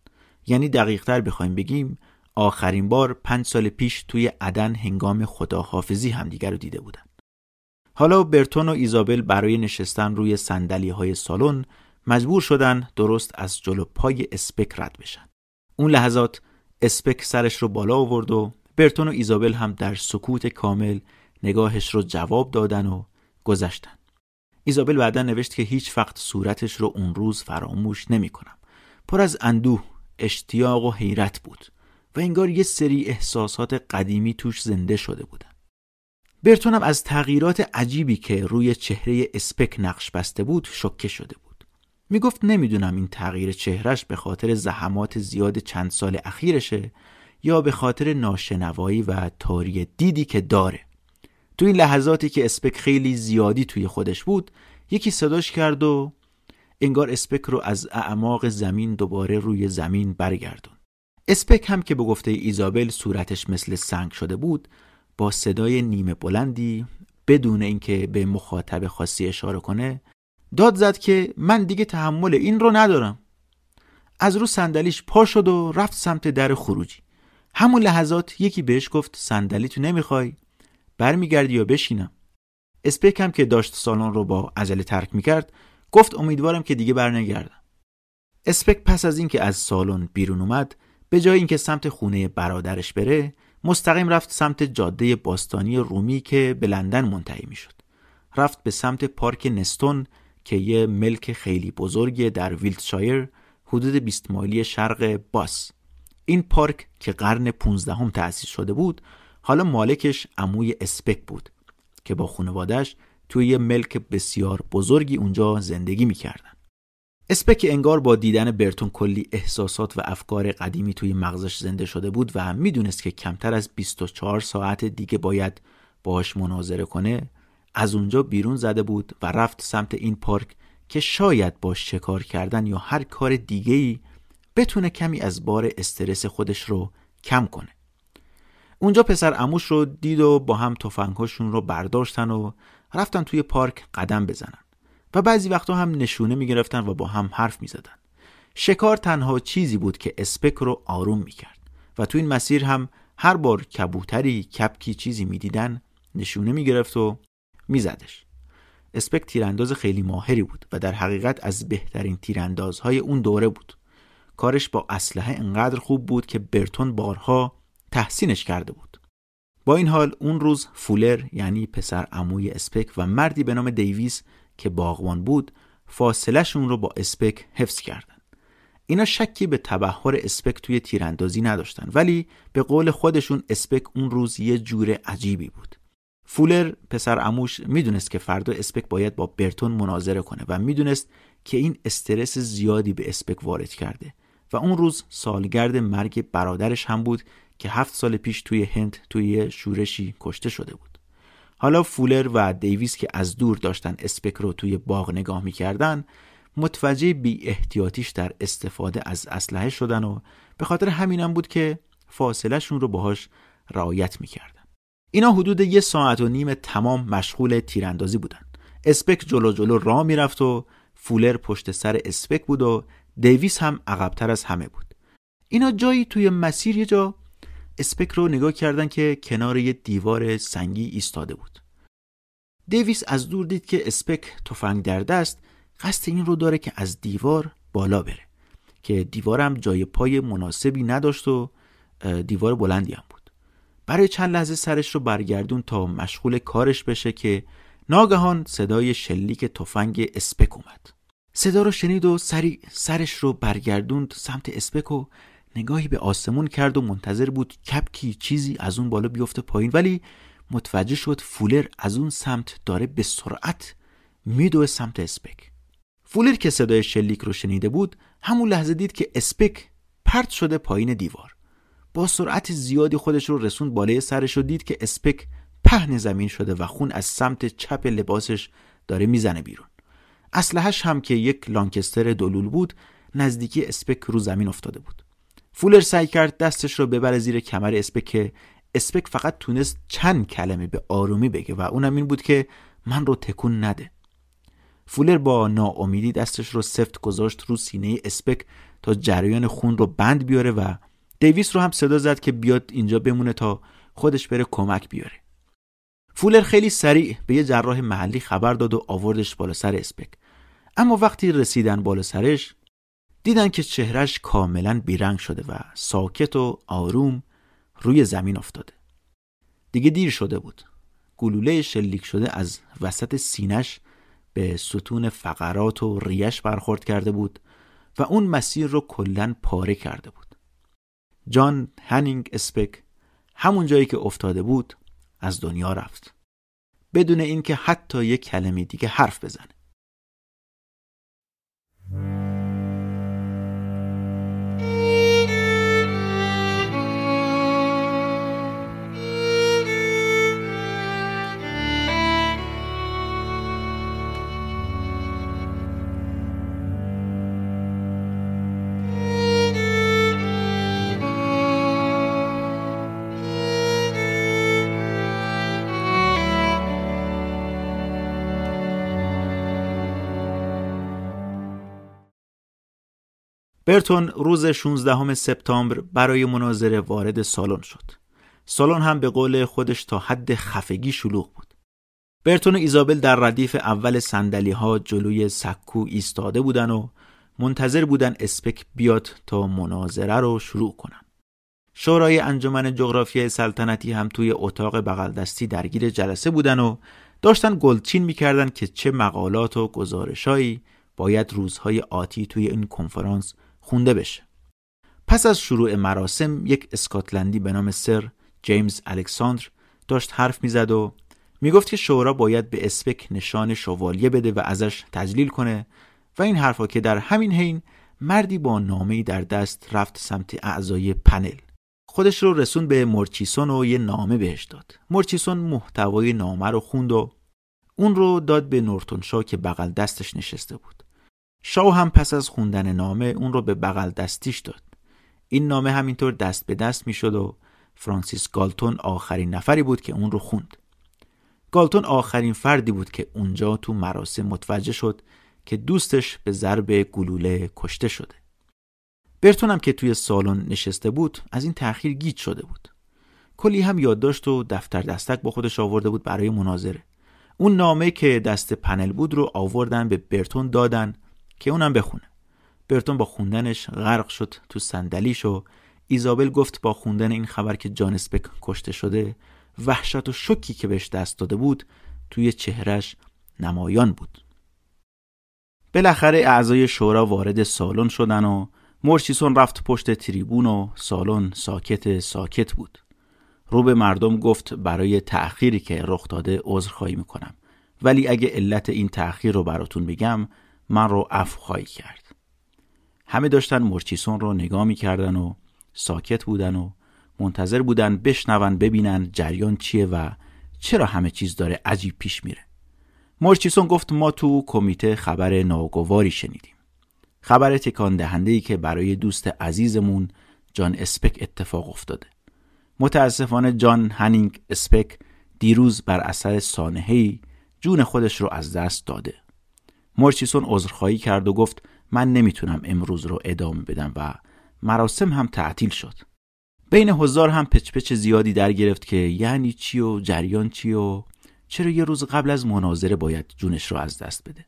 یعنی دقیقتر بخوایم بگیم آخرین بار پنج سال پیش توی عدن هنگام خداحافظی همدیگر رو دیده بودن. حالا برتون و ایزابل برای نشستن روی سندلی های سالن مجبور شدن درست از جلو پای اسپک رد بشن. اون لحظات اسپک سرش رو بالا آورد و برتون و ایزابل هم در سکوت کامل نگاهش رو جواب دادن و گذشتن. ایزابل بعدا نوشت که هیچ وقت صورتش رو اون روز فراموش نمی کنم. پر از اندوه، اشتیاق و حیرت بود و انگار یه سری احساسات قدیمی توش زنده شده بودن. برتونم از تغییرات عجیبی که روی چهره اسپک نقش بسته بود شکه شده بود. می‌گفت نمی‌دونم این تغییر چهرش به خاطر زحمات زیاد چند سال اخیرشه یا به خاطر ناشنوایی و تاری دیدی که داره. تو این لحظاتی که اسپک خیلی زیادی توی خودش بود یکی صداش کرد و انگار اسپک رو از اعماق زمین دوباره روی زمین برگردون. اسپک هم که به گفته ایزابل صورتش مثل سنگ شده بود با صدای نیمه بلندی بدون اینکه به مخاطب خاصی اشاره کنه داد زد که من دیگه تحمل این رو ندارم. از رو صندلیش پا شد و رفت سمت در خروجی. همون لحظات یکی بهش گفت صندلی تو نمی‌خوای؟ برمیگردی یا بشینم؟ اسپک هم که داشت سالن رو با عجله ترک می‌کرد گفت امیدوارم که دیگه برنگردم. اسپک پس از اینکه از سالن بیرون اومد به جای اینکه سمت خونه برادرش بره مستقیم رفت سمت جاده باستانی رومی که به لندن منتهی می‌شد. رفت به سمت پارک نستون که یه ملک خیلی بزرگی در ویلتشایر حدود 20 مایلی شرق باس. این پارک که قرن 15 هم تأسیس شده بود حالا مالکش عموی اسپک بود که با خانوادش توی یه ملک بسیار بزرگی اونجا زندگی می‌کردن. اسپک انگار با دیدن برتون کلی احساسات و افکار قدیمی توی مغزش زنده شده بود و می‌دونست که کمتر از 24 ساعت دیگه باید باهاش مناظره کنه از اونجا بیرون زده بود و رفت سمت این پارک که شاید با شکار کردن یا هر کار دیگه‌ای بتونه کمی از بار استرس خودش رو کم کنه. اونجا پسر اموش رو دید و با هم تفنگهاشون رو برداشتن و رفتن توی پارک قدم بزنن. و بعضی وقتا هم نشونه می‌گرفتن و با هم حرف می‌زدن. شکار تنها چیزی بود که اسپک رو آروم می‌کرد و تو این مسیر هم هر بار کبوتری کپکی چیزی می‌دیدن نشونه می‌گرفت و میزدش. اسپک تیرانداز خیلی ماهری بود و در حقیقت از بهترین تیراندازهای اون دوره بود. کارش با اسلحه انقدر خوب بود که برتون بارها تحسینش کرده بود. با این حال اون روز فولر یعنی پسر عموی اسپک و مردی به نام دیویس که باغوان بود فاصلهشون رو با اسپک حفظ کردن. اینا شکی به تبهر اسپک توی تیراندازی نداشتن ولی به قول خودشون اسپک اون روز یه جور عجیبی بود. فولر پسر اموش می‌دونست که فردا اسپک باید با برتون مناظره کنه و می‌دونست که این استرس زیادی به اسپک وارد کرده و اون روز سالگرد مرگ برادرش هم بود که هفت سال پیش توی هند توی شورشی کشته شده بود. حالا فولر و دیویس که از دور داشتن اسپک رو توی باغ نگاه می‌کردن متوجه بی احتیاطیش در استفاده از اسلحه شدن و به خاطر همینم بود که فاصلهشون رو باهاش رعایت می‌کردن. اینا حدود یه ساعت و نیم تمام مشغول تیراندازی بودن. اسپک جلو جلو راه می‌رفت و فولر پشت سر اسپک بود و دیویس هم عقبتر از همه بود. اینا جایی توی مسیر یه جا اسپک رو نگاه کردن که کنار یه دیوار سنگی ایستاده بود. دیویس از دور دید که اسپک تفنگ در دست قصد این رو داره که از دیوار بالا بره که دیوارم جای پای مناسبی نداشت و دیوار بلندی هم بود. برای چند لحظه سرش رو برگردون تا مشغول کارش بشه که ناگهان صدای شلیک تفنگ اسپک اومد. صدا رو شنید و سری سرش رو برگردوند سمت اسپک و نگاهی به آسمون کرد و منتظر بود کپکی چیزی از اون بالا بیفته پایین. ولی متوجه شد فولر از اون سمت داره به سرعت میدوه سمت اسپک. فولر که صدای شلیک رو شنیده بود همون لحظه دید که اسپک پرت شده پایین دیوار. با سرعت زیادی خودش رو رسوند بالای سرش و دید که اسپک پهن زمین شده و خون از سمت چپ لباسش داره می‌زنه بیرون. اسلحه‌ش هم که یک لانکستر دولول بود نزدیکی اسپک رو زمین افتاده بود. فولر سعی کرد دستش رو ببره زیر کمر اسپک که اسپک فقط تونست چند کلمه به آرومی بگه و اونم این بود که من رو تکون نده. فولر با ناامیدی دستش رو سفت گذاشت رو سینه اسپک تا جریان خون رو بند بیاره و دیویس رو هم صدا زد که بیاد اینجا بمونه تا خودش بره کمک بیاره. فولر خیلی سریع به یه جراح محلی خبر داد و آوردش بالا سر اسپک. اما وقتی رسیدن بالا سرش دیدن که چهرش کاملا بیرنگ شده و ساکت و آروم روی زمین افتاده. دیگه دیر شده بود. گلوله شلیک شده از وسط سینش به ستون فقرات و ریش برخورد کرده بود و اون مسیر رو کلا پاره کرده بود. جان هنینگ اسپک همون جایی که افتاده بود از دنیا رفت. بدون اینکه حتی یک کلمه دیگه حرف بزنه. برتون روز 16 سپتامبر برای مناظره وارد سالن شد. سالن هم به قول خودش تا حد خفگی شلوغ بود. برتون و ایزابل در ردیف اول سندلی ها جلوی سکو ایستاده بودن و منتظر بودن اسپک بیاد تا مناظره رو شروع کنن. شورای انجمن جغرافیای سلطنتی هم توی اتاق بغل درگیر جلسه بودن و داشتن گلچین می‌کردن که چه مقالات و گزارشهایی باید روزهای آتی توی این کنفرانس خونده بشه. پس از شروع مراسم یک اسکاتلندی به نام سر جیمز الکساندر داشت حرف می‌زد و می‌گفت که شورا باید به اسپک نشان شوالیه بده و ازش تجلیل کنه و این حرفا که در همین حین مردی با نامه‌ای در دست رفت سمت اعضای پنل. خودش رو رسون به مورچیسون و یه نامه بهش داد. مورچیسون محتوای نامه رو خوند و اون رو داد به نورتون شا که بغل دستش نشسته بود. شاه هم پس از خوندن نامه اون رو به بغل دستیش داد. این نامه همینطور دست به دست می‌شد و فرانسیس گالتون آخرین نفری بود که اون رو خوند. گالتون آخرین فردی بود که اونجا تو مراسم متوجه شد که دوستش به ضرب گلوله کشته شده. برتون هم که توی سالن نشسته بود از این تأخیر گیج شده بود. کلی هم یادداشت و دفتر دستک با خودش آورده بود برای مناظره. اون نامه که دست پنل بود رو آوردن به برتون دادن که اونم بخونه. برتون با خوندنش غرق شد تو صندلیش و ایزابل گفت با خوندن این خبر که جان اسپک کشته شده وحشت و شکی که بهش دست داده بود توی چهرش نمایان بود. بالاخره اعضای شورا وارد سالن شدن و مورچیسون رفت پشت تریبون و سالن ساکت ساکت بود. رو به مردم گفت برای تأخیری که رخ داده عذرخواهی می‌کنم. ولی اگه علت این تأخیر رو براتون بگم من رو عفو خواهی کرد. همه داشتن مورچیسون رو نگاه می‌کردن و ساکت بودن و منتظر بودن بشنون ببینن جریان چیه و چرا همه چیز داره عجیب پیش میره. مورچیسون گفت ما تو کمیته خبر ناگواری شنیدیم. خبر تکان دهنده ای که برای دوست عزیزمون جان اسپک اتفاق افتاده. متاسفانه جان هنینگ اسپک دیروز بر اثر سانحه‌ای جون خودش رو از دست داده. مورچیسون عذرخواهی کرد و گفت من نمی‌تونم امروز رو ادامه بدم و مراسم هم تعطیل شد. بین هزار هم پچپچ زیادی در گرفت که یعنی چی و جریان چی و چرا یه روز قبل از مناظره باید جونش رو از دست بده؟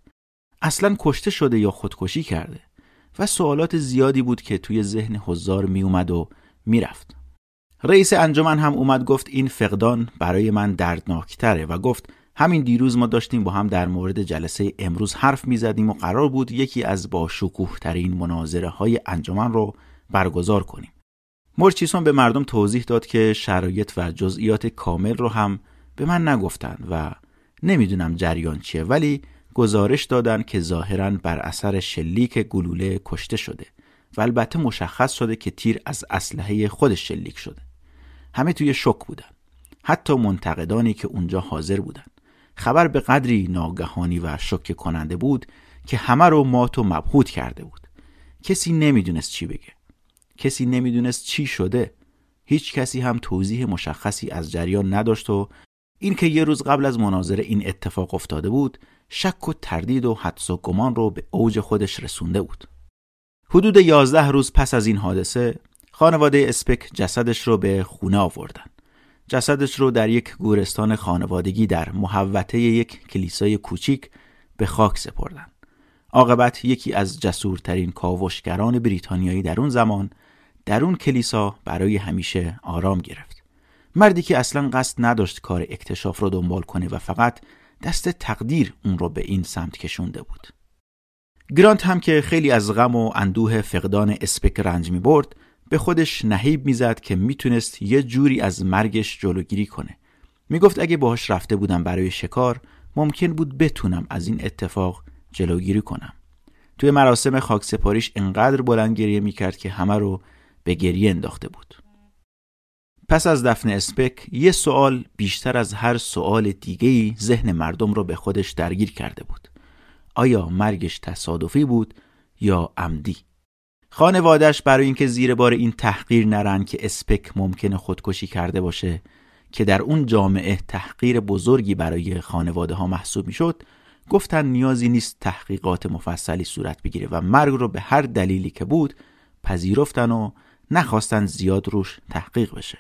اصلا کشته شده یا خودکشی کرده؟ و سوالات زیادی بود که توی ذهن هزار می اومد و می‌رفت. رئیس انجمن هم اومد گفت این فقدان برای من دردناکتره و گفت همین دیروز ما داشتیم با هم در مورد جلسه امروز حرف می زدیم و قرار بود یکی از با شکوه ترین مناظره های انجمن رو برگزار کنیم. مرچیسون به مردم توضیح داد که شرایط و جزئیات کامل رو هم به من نگفتن و نمی‌دونم جریان چیه ولی گزارش دادن که ظاهرا بر اثر شلیک گلوله کشته شده و البته مشخص شده که تیر از اسلحه خودش شلیک شده. همه توی شک بودن. حتی منتقدانی که اونجا حاضر بودن. خبر به قدری ناگهانی و شک کننده بود که همه رو مات و مبهوت کرده بود. کسی نمی‌دونست چی بگه. کسی نمی‌دونست چی شده. هیچ کسی هم توضیح مشخصی از جریان نداشت و اینکه یه روز قبل از مناظره این اتفاق افتاده بود شک و تردید و حدس و گمان رو به اوج خودش رسونده بود. حدود یازده روز پس از این حادثه خانواده اسپک جسدش رو به خونه آوردن. جسدش رو در یک گورستان خانوادگی در محوطه یک کلیسای کوچیک به خاک سپردن. عاقبت یکی از جسورترین کاوشگران بریتانیایی در اون زمان در اون کلیسا برای همیشه آرام گرفت. مردی که اصلا قصد نداشت کار اکتشاف رو دنبال کنه و فقط دست تقدیر اون رو به این سمت کشونده بود. گرانت هم که خیلی از غم و اندوه فقدان اسپک رنج می برد به خودش نهیب می‌زد که می‌تونست یه جوری از مرگش جلوگیری کنه. می‌گفت اگه باهاش رفته بودم برای شکار ممکن بود بتونم از این اتفاق جلوگیری کنم. توی مراسم خاک سپاریش انقدر بلند گریه می‌کرد که همه رو به گریه انداخته بود. پس از دفن اسپک یه سوال بیشتر از هر سوال دیگهی ذهن مردم رو به خودش درگیر کرده بود. آیا مرگش تصادفی بود یا عمدی؟ خانوادش برای اینکه زیر بار این تحقیر نرن که اسپک ممکنه خودکشی کرده باشه که در اون جامعه تحقیر بزرگی برای خانواده ها محسوب می‌شد گفتن نیازی نیست تحقیقات مفصلی صورت بگیره و مرگ رو به هر دلیلی که بود پذیرفتن و نخواستن زیاد روش تحقیق بشه.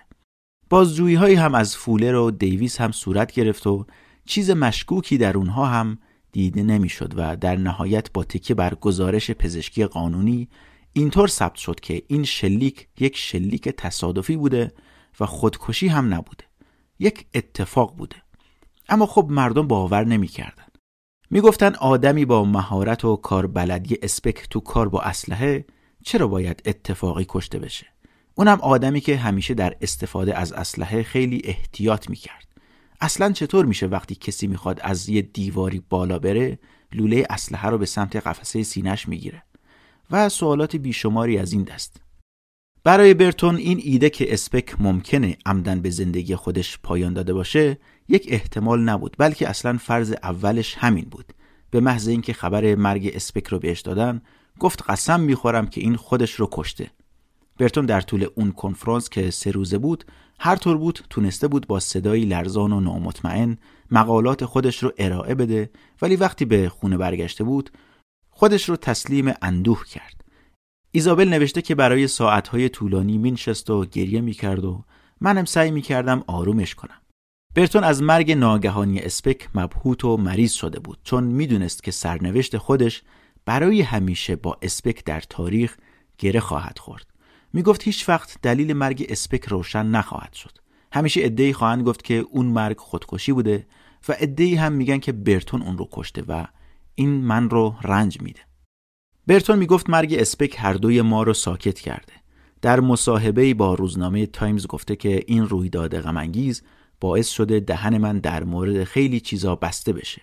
بازجویی هایی هم از فولر و دیویس هم صورت گرفت و چیز مشکوکی در اونها هم دیده نمی‌شد و در نهایت با تکیه بر گزارش پزشکی قانونی اینطور ثبت شد که این شلیک یک شلیک تصادفی بوده و خودکشی هم نبوده. یک اتفاق بوده. اما خب مردم باور نمی‌کردن. می‌گفتن آدمی با مهارت و کاربلدی اسپک تو کار با اسلحه چرا باید اتفاقی کشته بشه؟ اونم آدمی که همیشه در استفاده از اسلحه خیلی احتیاط می‌کرد. اصلا چطور میشه وقتی کسی می‌خواد از یه دیواری بالا بره لوله اسلحه رو به سمت قفسه سینش می‌گیره؟ و سوالات بیشماری از این دست. برای برتون این ایده که اسپک ممکنه عمدن به زندگی خودش پایان داده باشه یک احتمال نبود بلکه اصلا فرض اولش همین بود. به محض اینکه خبر مرگ اسپک رو بهش دادن گفت قسم می‌خورم که این خودش رو کشته. برتون در طول اون کنفرانس که سه روزه بود هر طور بود تونسته بود با صدایی لرزان و نامطمئن مقالات خودش رو ارائه بده ولی وقتی به خونه برگشته بود خودش رو تسلیم اندوه کرد. ایزابل نوشته که برای ساعتهای طولانی مینشست و گریه می‌کرد و منم سعی می‌کردم آرومش کنم. برتون از مرگ ناگهانی اسپک مبهوت و مریض شده بود چون می‌دونست که سرنوشت خودش برای همیشه با اسپک در تاریخ گره خواهد خورد. می‌گفت هیچ وقت دلیل مرگ اسپک روشن نخواهد شد. همیشه ادعی خواهند گفت که اون مرگ خودکشی بوده و عده‌ای هم میگن که برتون اون رو کشته و این من رو رنج میده. برتون می‌گفت مرگ اسپک هر دوی ما رو ساکت کرده. در مصاحبه با روزنامه تایمز گفته که این رویداد غم‌انگیز باعث شده دهن من در مورد خیلی چیزا بسته بشه.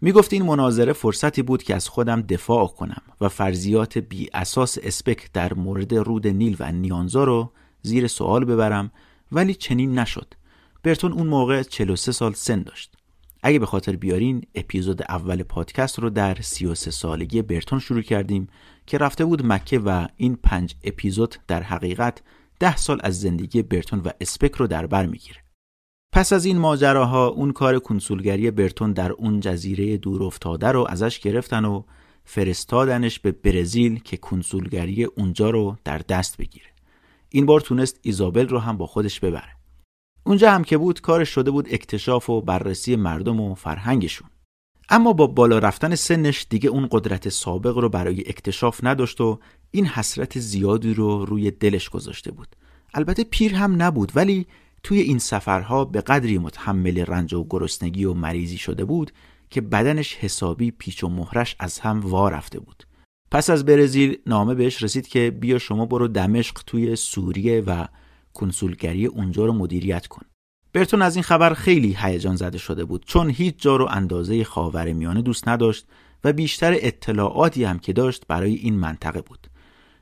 می‌گفت این مناظره فرصتی بود که از خودم دفاع کنم و فرضیات بی اساس اسپک در مورد رود نیل و نیانزا رو زیر سوال ببرم ولی چنین نشد. برتون اون موقع 43 سال سن داشت. اگه به خاطر بیارین اپیزود اول پادکست رو در 33 سالگی برتون شروع کردیم که رفته بود مکه و این پنج اپیزود در حقیقت ده سال از زندگی برتون و اسپک رو در بر می‌گیره. پس از این ماجراها اون کار کنسولگری برتون در اون جزیره دور افتاده رو ازش گرفتن و فرستادنش به برزیل که کنسولگری اونجا رو در دست بگیره. این بار تونست ایزابل رو هم با خودش ببره. اونجا هم که بود کارش شده بود اکتشاف و بررسی مردم و فرهنگشون. اما با بالا رفتن سنش دیگه اون قدرت سابق رو برای اکتشاف نداشت و این حسرت زیادی رو روی دلش گذاشته بود. البته پیر هم نبود ولی توی این سفرها به قدری متحمل رنج و گرسنگی و مریضی شده بود که بدنش حسابی پیچ و مهرش از هم وا رفته بود. پس از برزیل نامه بهش رسید که بیا شما برو دمشق توی سوریه و کنسولگری اونجا رو مدیریت کن. برتون از این خبر خیلی هیجان زده شده بود چون هیچ جا رو اندازه خاور میانه دوست نداشت و بیشتر اطلاعاتی هم که داشت برای این منطقه بود.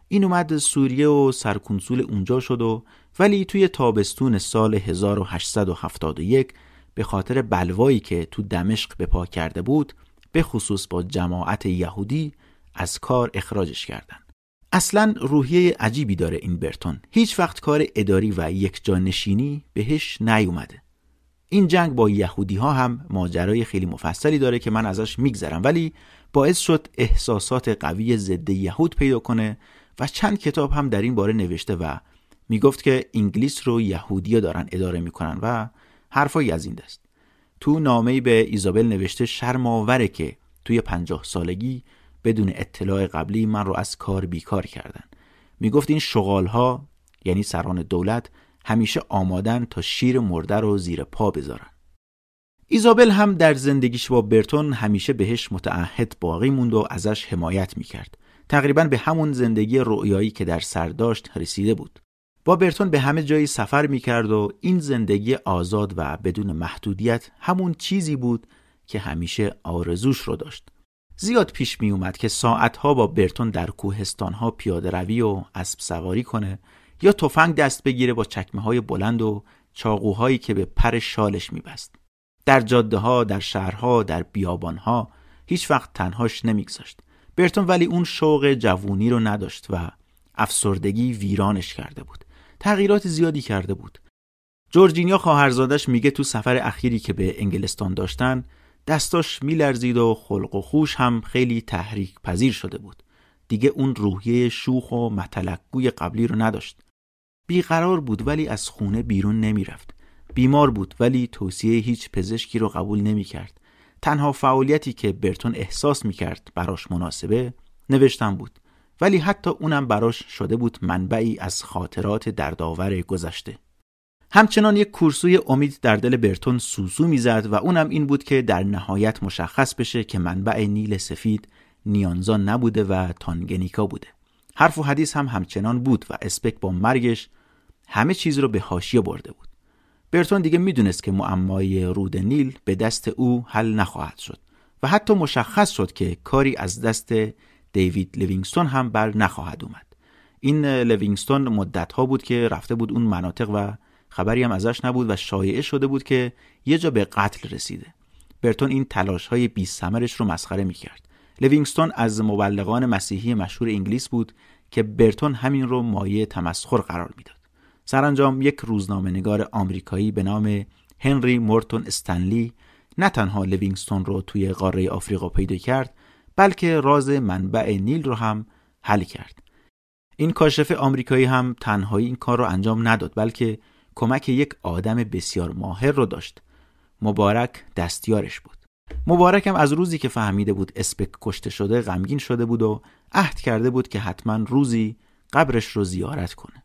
این اومد سوریه و سرکنسول اونجا شد و ولی توی تابستون سال 1871 به خاطر بلوایی که تو دمشق به پا کرده بود به خصوص با جماعت یهودی از کار اخراجش کردن اصلا روحیه عجیبی داره این برتون. هیچ وقت کار اداری و یک جانشینی بهش نیومده. این جنگ با یهودی ها هم ماجرای خیلی مفصلی داره که من ازش میگذرم. ولی باعث شد احساسات قوی ضد یهود پیدا کنه و چند کتاب هم در این باره نوشته و می‌گفت که انگلیس رو یهودیا دارن اداره می‌کنن و حرفایی از این دست. تو نامه به ایزابل نوشته شرم آوره که توی پنجاه سالگی بدون اطلاع قبلی من رو از کار بیکار کردن. می‌گفت این شغال ها یعنی سران دولت همیشه آمادن تا شیر مرده رو زیر پا بذارن. ایزابل هم در زندگیش با برتون همیشه بهش متعهد باقی موند و ازش حمایت می‌کرد. تقریبا به همون زندگی رؤیایی که در سر داشت رسیده بود. با برتون به همه جایی سفر می‌کرد و این زندگی آزاد و بدون محدودیت همون چیزی بود که همیشه آرزوش رو داشت. زیاد پیش می اومد که ساعتها با برتون در کوهستانها پیاده روی و اسب سواری کنه یا تفنگ دست بگیره با چکمه های بلند و چاقوهایی که به پر شالش میبست. در جاده ها، در شهرها، در بیابانها هیچ وقت تنهاش نمیگذاشت. برتون ولی اون شوق جوونی رو نداشت و افسردگی ویرانش کرده بود. تغییرات زیادی کرده بود. جورجینیا خواهرزادش میگه تو سفر اخیری که به انگلستان داشتن دستاش میلرزید و خلق و خوش هم خیلی تحریک پذیر شده بود. دیگه اون روحیه شوخ و متلقوی قبلی رو نداشت. بیقرار بود ولی از خونه بیرون نمی‌رفت. بیمار بود ولی توصیه هیچ پزشکی رو قبول نمی‌کرد. تنها فعالیتی که برتون احساس می‌کرد براش مناسبه نوشتن بود. ولی حتی اونم براش شده بود منبعی از خاطرات دردآور گذشته. همچنان یک کورسوی امید در دل برتون سوسو می‌زد و اونم این بود که در نهایت مشخص بشه که منبع نیل سفید نیانزا نبوده و تانگنیکا بوده. حرف و حدیث هم همچنان بود و اسپک با مرگش همه چیز رو به حاشیه برده بود. برتون دیگه می‌دونست که معمای رود نیل به دست او حل نخواهد شد و حتی مشخص شد که کاری از دست دیوید لیوینگستون هم بر نخواهد اومد. این لیوینگستون مدت ها بود که رفته بود اون مناطق و خبری هم ازش نبود و شایعه شده بود که یه جا به قتل رسیده. برتون این تلاش های بی سمرش رو مسخره می‌کرد. لیوینگستون از مبلغان مسیحی مشهور انگلیس بود که برتون همین رو مایه تمسخر قرار می‌داد. سرانجام یک روزنامه نگار آمریکایی به نام هنری مورتون استنلی نه تنها لیوینگستون رو توی قاره آفریقا پیدا کرد بلکه راز منبع نیل رو هم حل کرد. این کاشف آمریکایی هم تنهایی این کار رو انجام نداد بلکه کمک یک آدم بسیار ماهر رو داشت. مبارک دستیارش بود. مبارک هم از روزی که فهمیده بود اسپک کشته شده غمگین شده بود و عهد کرده بود که حتما روزی قبرش رو زیارت کنه.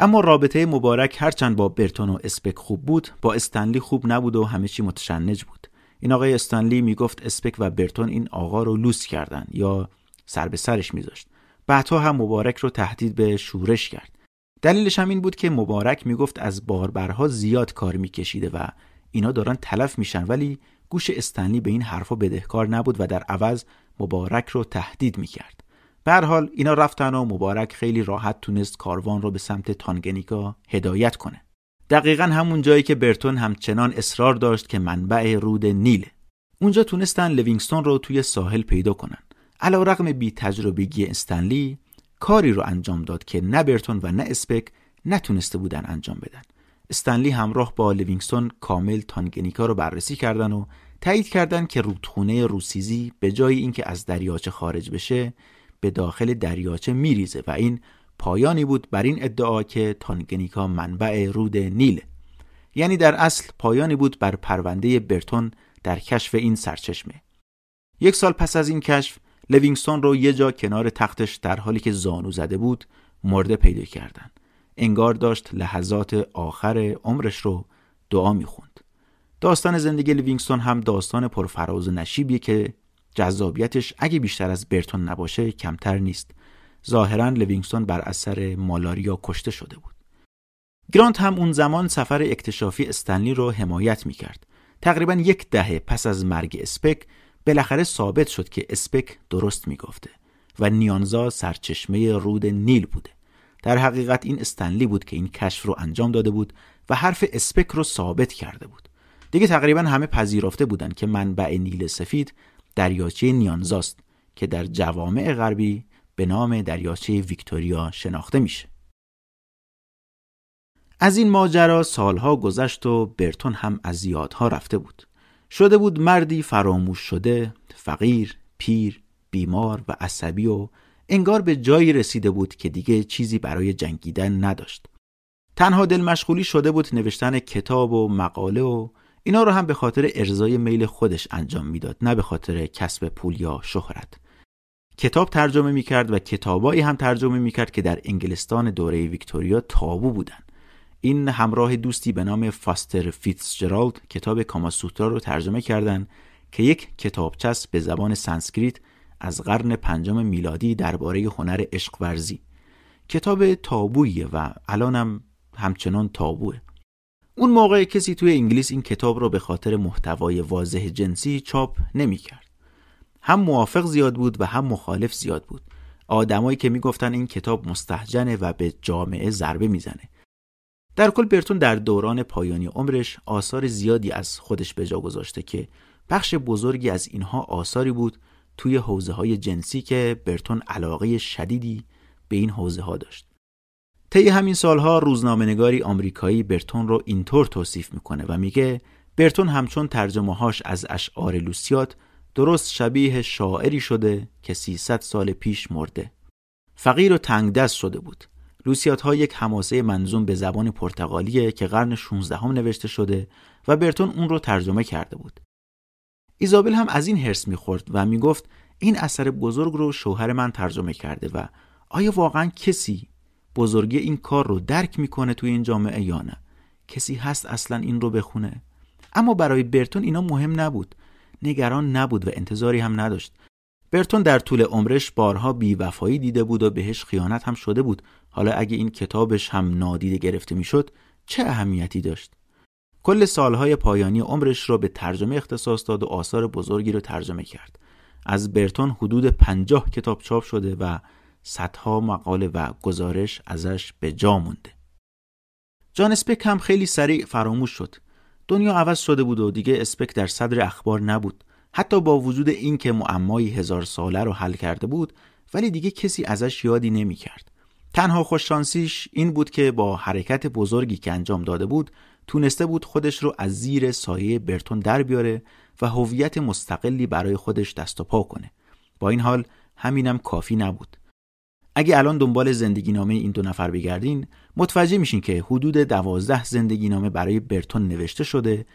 اما رابطه مبارک هرچند با برتون و اسپک خوب بود با استنلی خوب نبود و همه چی متشنج بود. این آقای استنلی می‌گفت اسپک و برتون این آقا رو لوس کردن یا سر به سرش میذاشت. بعدها هم مبارک رو تهدید به شورش کرد. دلیلش هم این بود که مبارک می‌گفت از باربرها زیاد کار میکشیده و اینا دارن تلف میشن ولی گوش استنلی به این حرفا بدهکار نبود و در عوض مبارک رو تهدید می‌کرد. به هر حال اینا رفتن و مبارک خیلی راحت تونست کاروان رو به سمت تانگنیکا هدایت کنه. دقیقا همون جایی که برتون همچنان اصرار داشت که منبع رود نیله اونجا تونستن لیوینگستون رو توی ساحل پیدا کنن. علی رغم بی تجربگی استنلی کاری رو انجام داد که نه برتون و نه اسپک نتونسته بودن انجام بدن. استنلی همراه با لیوینگستون کامل تانگنیکا رو بررسی کردن و تایید کردن که رودخونه روسیزی به جای اینکه از دریاچه خارج بشه به داخل دریاچه میریزه و این پایانی بود بر این ادعا که تانگنیکا منبع رود نیله یعنی در اصل پایانی بود بر پرونده برتون در کشف این سرچشمه. یک سال پس از این کشف لوینگستون رو یه جا کنار تختش در حالی که زانو زده بود مرده پیدا کردن. انگار داشت لحظات آخر عمرش رو دعا می‌خوند. داستان زندگی لیوینگستون هم داستان پرفراز و نشیبیه که جذابیتش اگه بیشتر از برتون نباشه کمتر نیست. ظاهرا لیوینگستون بر اثر مالاریا کشته شده بود. گرانت هم اون زمان سفر اکتشافی استنلی رو حمایت می‌کرد. تقریبا یک دهه پس از مرگ اسپک بالاخره ثابت شد که اسپک درست می‌گفته و نیانزا سرچشمه رود نیل بوده. در حقیقت این استنلی بود که این کشف رو انجام داده بود و حرف اسپک رو ثابت کرده بود. دیگه تقریبا همه پذیرفته بودند که منبع نیل سفید دریاچه نیانزاست که در جوامع غربی به نام دریاچه ویکتوریا شناخته میشه. از این ماجرا سالها گذشت و برتون هم از یادها رفته بود. شده بود مردی فراموش شده فقیر پیر بیمار و عصبی و انگار به جایی رسیده بود که دیگه چیزی برای جنگیدن نداشت. تنها دل مشغولی شده بود نوشتن کتاب و مقاله و اینا رو هم به خاطر ارضای میل خودش انجام می‌داد نه به خاطر کسب پول یا شهرت. کتاب ترجمه می‌کرد و کتابایی هم ترجمه می‌کرد که در انگلستان دوره ویکتوریا تابو بودن. این همراه دوستی به نام فاستر فیتزجرالد کتاب کاماسوترا رو ترجمه کردند که یک کتابچه‌س به زبان سانسکریت از قرن پنجم میلادی درباره هنر عشق ورزی کتاب تابویه و الانم همچنان تابوه اون موقع کسی توی انگلیس این کتاب رو به خاطر محتوای واضح جنسی چاپ نمی‌کرد. هم موافق زیاد بود و هم مخالف زیاد بود. آدمایی که می‌گفتن این کتاب مستحجنه و به جامعه ضربه می‌زنه. در کل برتون در دوران پایانی عمرش آثار زیادی از خودش به جا گذاشته که بخش بزرگی از اینها آثاری بود توی حوزه های جنسی که برتون علاقه شدیدی به این حوزه ها داشت. طی همین سالها روزنامه‌نگاری آمریکایی برتون رو اینطور توصیف می‌کنه و میگه برتون همچون ترجمه هاش از اشعار لوسیات درست شبیه شاعری شده که 300 سال پیش مرده. فقیر و تنگ دست شده بود. لوسیات ها یک حماسه منظوم به زبان پرتغالیه که قرن 16 هم نوشته شده و برتون اون رو ترجمه کرده بود. ایزابل هم از این حرس می‌خورد و می‌گفت این اثر بزرگ رو شوهر من ترجمه کرده و آیا واقعا کسی بزرگی این کار رو درک می‌کنه توی این جامعه یا نه؟ کسی هست اصلا این رو بخونه؟ اما برای برتون اینا مهم نبود. نگران نبود و انتظاری هم نداشت. برتون در طول عمرش بارها بیوفایی دیده بود و بهش خیانت هم شده بود. حالا اگه این کتابش هم نادیده گرفته می‌شد چه اهمیتی داشت؟ کل سالهای پایانی عمرش را به ترجمه اختصاص داد و آثار بزرگی رو ترجمه کرد. از برتون حدود پنجاه کتاب چاپ شده و صدها مقاله و گزارش ازش به جا مونده. جان اسپک هم خیلی سریع فراموش شد. دنیا عوض شده بود و دیگه اسپک در صدر اخبار نبود. حتی با وجود اینکه معمایی هزار ساله رو حل کرده بود ولی دیگه کسی ازش یادی نمی کرد. تنها خوششانسیش این بود که با حرکت بزرگی که انجام داده بود تونسته بود خودش رو از زیر سایه برتون در بیاره و هویت مستقلی برای خودش دست و پا کنه. با این حال همینم کافی نبود. اگه الان دنبال زندگی نامه این دو نفر بگردین متوجه میشین که حدود دوازده زندگی نامه برای برتون نوشته شده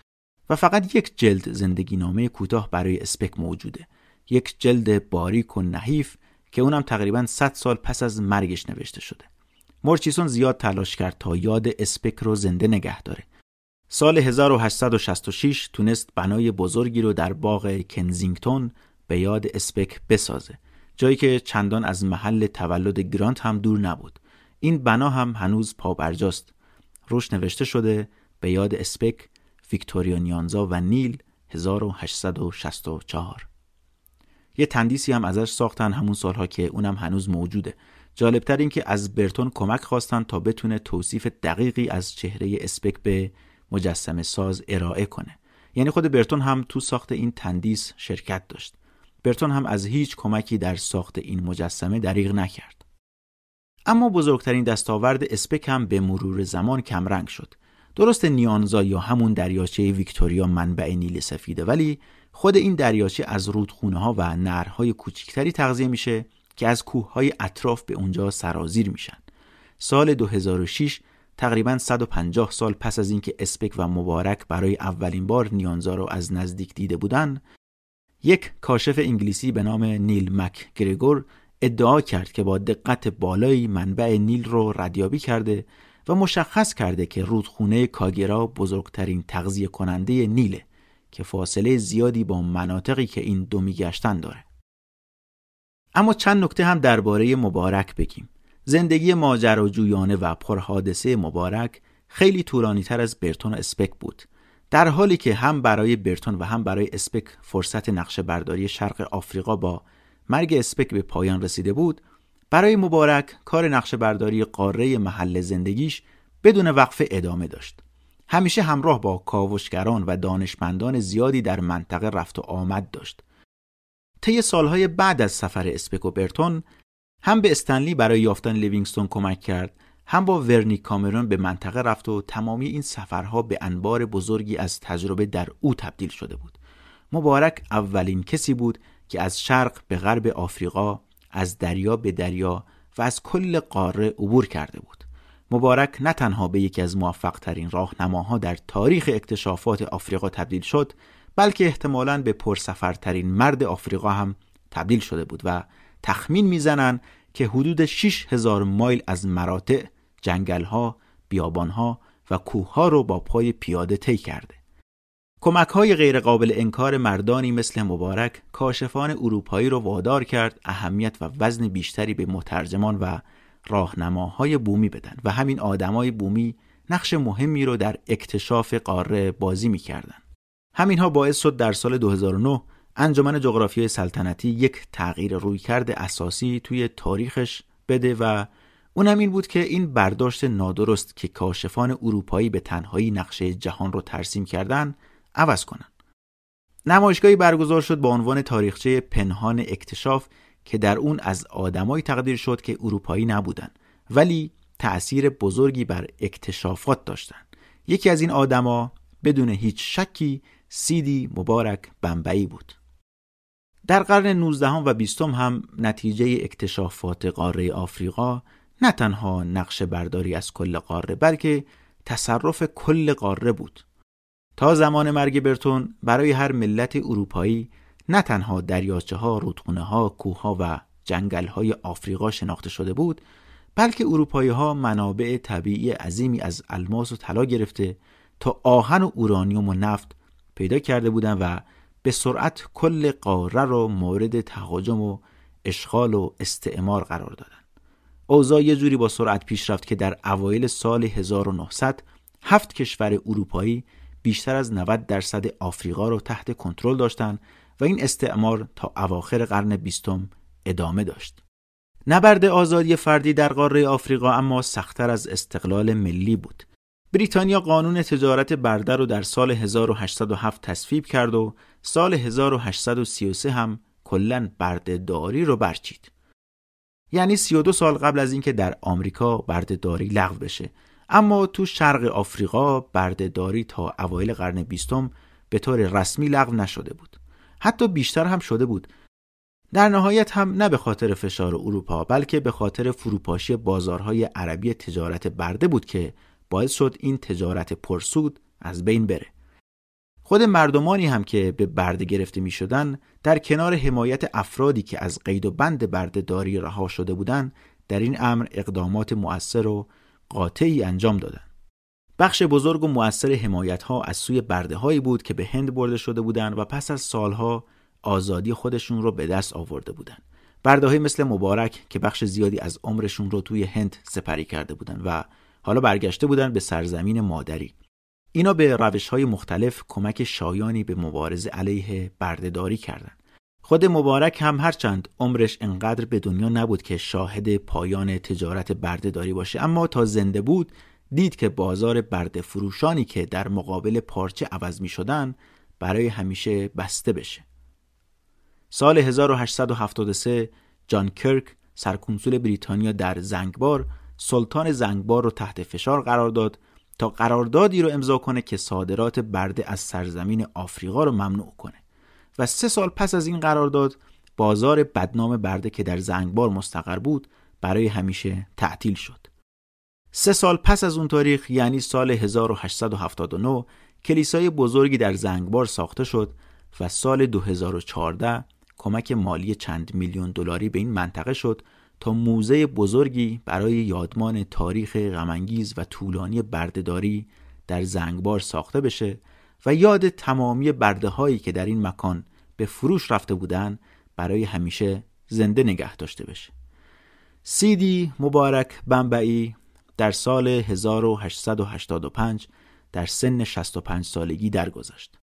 و فقط یک جلد زندگی نامه کوتاه برای اسپک موجوده یک جلد باریک و نحیف که اونم تقریبا 100 سال پس از مرگش نوشته شده مورچیسون زیاد تلاش کرد تا یاد اسپک رو زنده نگه داره. سال 1866 تونست بنای بزرگی رو در باغ کنزینگتون به یاد اسپک بسازه. جایی که چندان از محل تولد گرانت هم دور نبود. این بنا هم هنوز پابرجاست. روش نوشته شده به یاد اسپک، ویکتوریا نیانزا و نیل 1864 یه تندیسی هم ازش ساختن همون سالها که اونم هنوز موجوده. جالبتر این که از برتون کمک خواستن تا بتونه توصیف دقیقی از چهره اسپک به مجسم ساز ارائه کنه. یعنی خود برتون هم تو ساخت این تندیس شرکت داشت. برتون هم از هیچ کمکی در ساخت این مجسمه دریغ نکرد. اما بزرگترین دستاورد اسپک هم به مرور زمان کمرنگ شد. درست نیانزا یا همون دریاچه ویکتوریا منبع نیل سفیده ولی خود این دریاچه از رودخونه ها و نرهای کوچکتری تغذیه میشه که از کوههای اطراف به اونجا سرازیر میشن. سال 2006 تقریبا 150 سال پس از اینکه اسپک و مبارک برای اولین بار نیانزا رو از نزدیک دیده بودن یک کاشف انگلیسی به نام نیل مک گریگور ادعا کرد که با دقت بالایی منبع نیل رو ردیابی کرده و مشخص کرده که رودخونه کاگرا بزرگترین تغذیه کننده نیله. که فاصله زیادی با مناطقی که این دو میگشتن داره. اما چند نکته هم درباره مبارک بگیم. زندگی ماجراجویانه و پرحادثه مبارک خیلی طولانی تر از برتون و اسپک بود. در حالی که هم برای برتون و هم برای اسپک فرصت نقشه برداری شرق آفریقا با مرگ اسپک به پایان رسیده بود، برای مبارک کار نقشه برداری قاره محل زندگیش بدون وقف ادامه داشت. همیشه همراه با کاوشگران و دانشمندان زیادی در منطقه رفت و آمد داشت. طی سالهای بعد از سفر اسپک برتون هم به استنلی برای یافتن لیوینگستون کمک کرد هم با ورنی کامرون به منطقه رفت و تمامی این سفرها به انبار بزرگی از تجربه در او تبدیل شده بود. مبارک اولین کسی بود که از شرق به غرب آفریقا از دریا به دریا و از کل قاره عبور کرده بود. مبارک نه تنها به یکی از موفق ترین راهنماها در تاریخ اکتشافات آفریقا تبدیل شد بلکه احتمالاً به پرسفرترین مرد آفریقا هم تبدیل شده بود و تخمین می‌زنند که حدود 6000 مایل از مراتع، جنگلها، بیابانها و کوهها رو با پای پیاده طی کرده. کمک های غیرقابل انکار مردانی مثل مبارک کاشفان اروپایی رو وادار کرد اهمیت و وزن بیشتری به مترجمان و راهنماهای بومی بدن و همین آدمای بومی نقش مهمی رو در اکتشاف قاره بازی می‌کردن. همینها باعث شد در سال 2009 انجمن جغرافیای سلطنتی یک تغییر رویکرد اساسی توی تاریخش بده و اونم این بود که این برداشت نادرست که کاشفان اروپایی به تنهایی نقشه جهان رو ترسیم کردن عوض کنن. نمایشگاهی برگزار شد با عنوان تاریخچه پنهان اکتشاف که در اون از آدمایی تقدیر شد که اروپایی نبودن ولی تأثیر بزرگی بر اکتشافات داشتن. یکی از این آدما بدون هیچ شکی سیدی مبارک بمبئی بود. در قرن 19 و 20 هم نتیجه اکتشافات قاره آفریقا نه تنها نقش برداری از کل قاره بلکه تصرف کل قاره بود. تا زمان مرگ برتون برای هر ملت اروپایی نه تنها دریاچه ها، رودخونه ها، کوه ها و جنگل های آفریقا شناخته شده بود بلکه اروپایی ها منابع طبیعی عظیمی از الماس و طلا گرفته تا آهن و اورانیوم و نفت پیدا کرده بودند و به سرعت کل قاره را مورد تهاجم و اشغال و استعمار قرار دادند. اوضاع یه جوری با سرعت پیش رفت که در اوایل سال 1900 هفت کشور اروپایی بیشتر از 90 درصد آفریقا را تحت کنترل داشتند و این استعمار تا اواخر قرن بیستم ادامه داشت. نبرد آزادی فردی در قاره آفریقا اما سختتر از استقلال ملی بود. بریتانیا قانون تجارت برده رو در سال 1807 تصویب کرد و سال 1833 هم کلا بردهداری رو برچید. یعنی 32 سال قبل از اینکه در آمریکا بردهداری لغو بشه اما تو شرق آفریقا بردهداری تا اوایل قرن بیستم به طور رسمی لغو نشده بود. حتی بیشتر هم شده بود. در نهایت هم نه به خاطر فشار اروپا بلکه به خاطر فروپاشی بازارهای عربی تجارت برده بود که باعث شد این تجارت پرسود از بین بره. خود مردمانی هم که به برده گرفته می شدن در کنار حمایت افرادی که از قید و بند برده داری رها شده بودند در این امر اقدامات مؤثر و قاطعی انجام دادند. بخش بزرگ و مؤثر حمایت ها از سوی برده هایی بود که به هند برده شده بودند و پس از سالها آزادی خودشون رو به دست آورده بودند. برده مثل مبارک که بخش زیادی از عمرشون رو توی هند سپری کرده بودند و حالا برگشته بودند به سرزمین مادری. اینا به روش های مختلف کمک شایانی به مبارزه علیه بردهداری کردند. خود مبارک هم هرچند عمرش انقدر به دنیا نبود که شاهد پایان تجارت بردهداری باشه اما تا زنده بود دید که بازار برده فروشانی که در مقابل پارچه عوض می شدن برای همیشه بسته بشه. سال 1873 جان کرک سرکنسول بریتانیا در زنگبار سلطان زنگبار رو تحت فشار قرار داد تا قراردادی رو امضا کنه که صادرات برده از سرزمین آفریقا رو ممنوع کنه و سه سال پس از این قرارداد بازار بدنام برده که در زنگبار مستقر بود برای همیشه تعطیل شد. سه سال پس از اون تاریخ یعنی سال 1879 کلیسای بزرگی در زنگبار ساخته شد و سال 2014 کمک مالی چند میلیون دلاری به این منطقه شد تا موزه بزرگی برای یادمان تاریخ غمانگیز و طولانی بردهداری در زنگبار ساخته بشه و یاد تمامی برده هایی که در این مکان به فروش رفته بودن برای همیشه زنده نگه داشته بشه. سیدی مبارک بمبئی در سال 1885 در سن 65 سالگی درگذشت.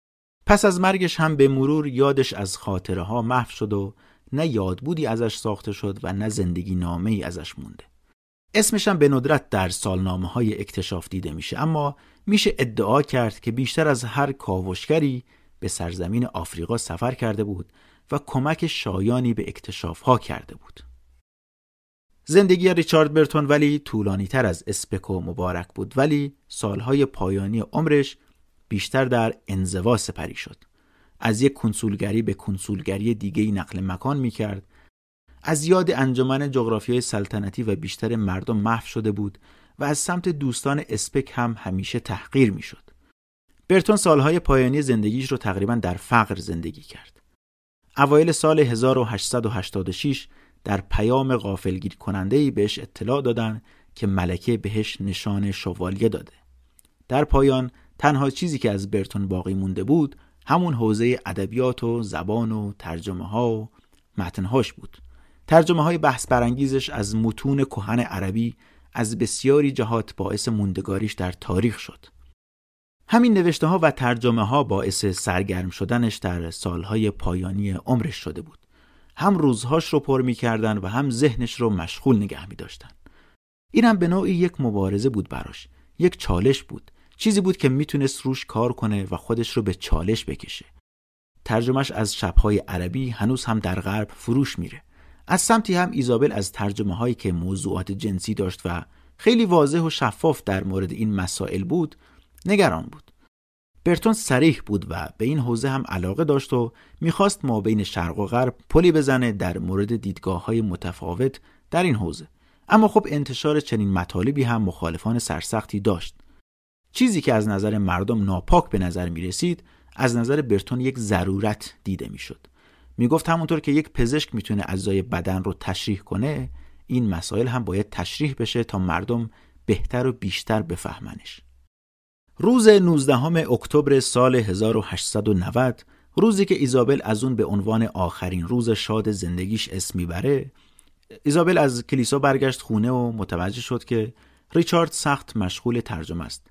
پس از مرگش هم به مرور یادش از خاطره ها محو شد و نه یاد بودی ازش ساخته شد و نه زندگی نامه ای ازش مونده. اسمش هم به ندرت در سالنامه های اکتشاف دیده میشه اما میشه ادعا کرد که بیشتر از هر کاوشگری به سرزمین آفریقا سفر کرده بود و کمک شایانی به اکتشاف ها کرده بود. زندگی ریچارد برتون ولی طولانی تر از اسپکو مبارک بود ولی سالهای پایانی عمرش بیشتر در انزوا سپری شد. از یک کنسولگری به کنسولگری دیگه نقل مکان می کرد. از یاد انجمن جغرافیای سلطنتی و بیشتر مردم محو شده بود و از سمت دوستان اسپک هم همیشه تحقیر می شد. برتون سالهای پایانی زندگیش رو تقریبا در فقر زندگی کرد. اوایل سال 1886 در پیام غافلگیر کننده ای بهش اطلاع دادن که ملکه بهش نشان شوالیه داده. در پایان تنها چیزی که از برتون باقی مونده بود همون حوزه ادبیات و زبان و ترجمه ها و متنهاش بود. ترجمه های بحث برانگیزش از متون کهن عربی از بسیاری جهات باعث موندگاریش در تاریخ شد. همین نوشته ها و ترجمه ها باعث سرگرم شدنش در سالهای پایانی عمرش شده بود. هم روزهاش رو پر می‌کردن و هم ذهنش رو مشغول نگه می داشتن. این هم به نوعی یک مبارزه بود براش. یک چالش بود. چیزی بود که می‌تونست روش کار کنه و خودش رو به چالش بکشه. ترجمهش از شبهای عربی هنوز هم در غرب فروش میره. از سمتی هم ایزابل از ترجمه هایی که موضوعات جنسی داشت و خیلی واضح و شفاف در مورد این مسائل بود نگران بود. برتون سریح بود و به این حوزه هم علاقه داشت و می‌خواست ما بین شرق و غرب پلی بزنه در مورد دیدگاه های متفاوت در این حوزه. اما خب انتشار چنین مطالبی هم مخالفان سرسختی داشت. چیزی که از نظر مردم ناپاک به نظر می رسید از نظر برتون یک ضرورت دیده می شد. می گفت همونطور که یک پزشک می‌تونه اجزای بدن رو تشریح کنه این مسائل هم باید تشریح بشه تا مردم بهتر و بیشتر بفهمنش. روز 19 اکتبر سال 1890 روزی که ایزابل از اون به عنوان آخرین روز شاد زندگیش اسم می‌بره ایزابل از کلیسا برگشت خونه و متوجه شد که ریچارد سخت مشغول ترجمه است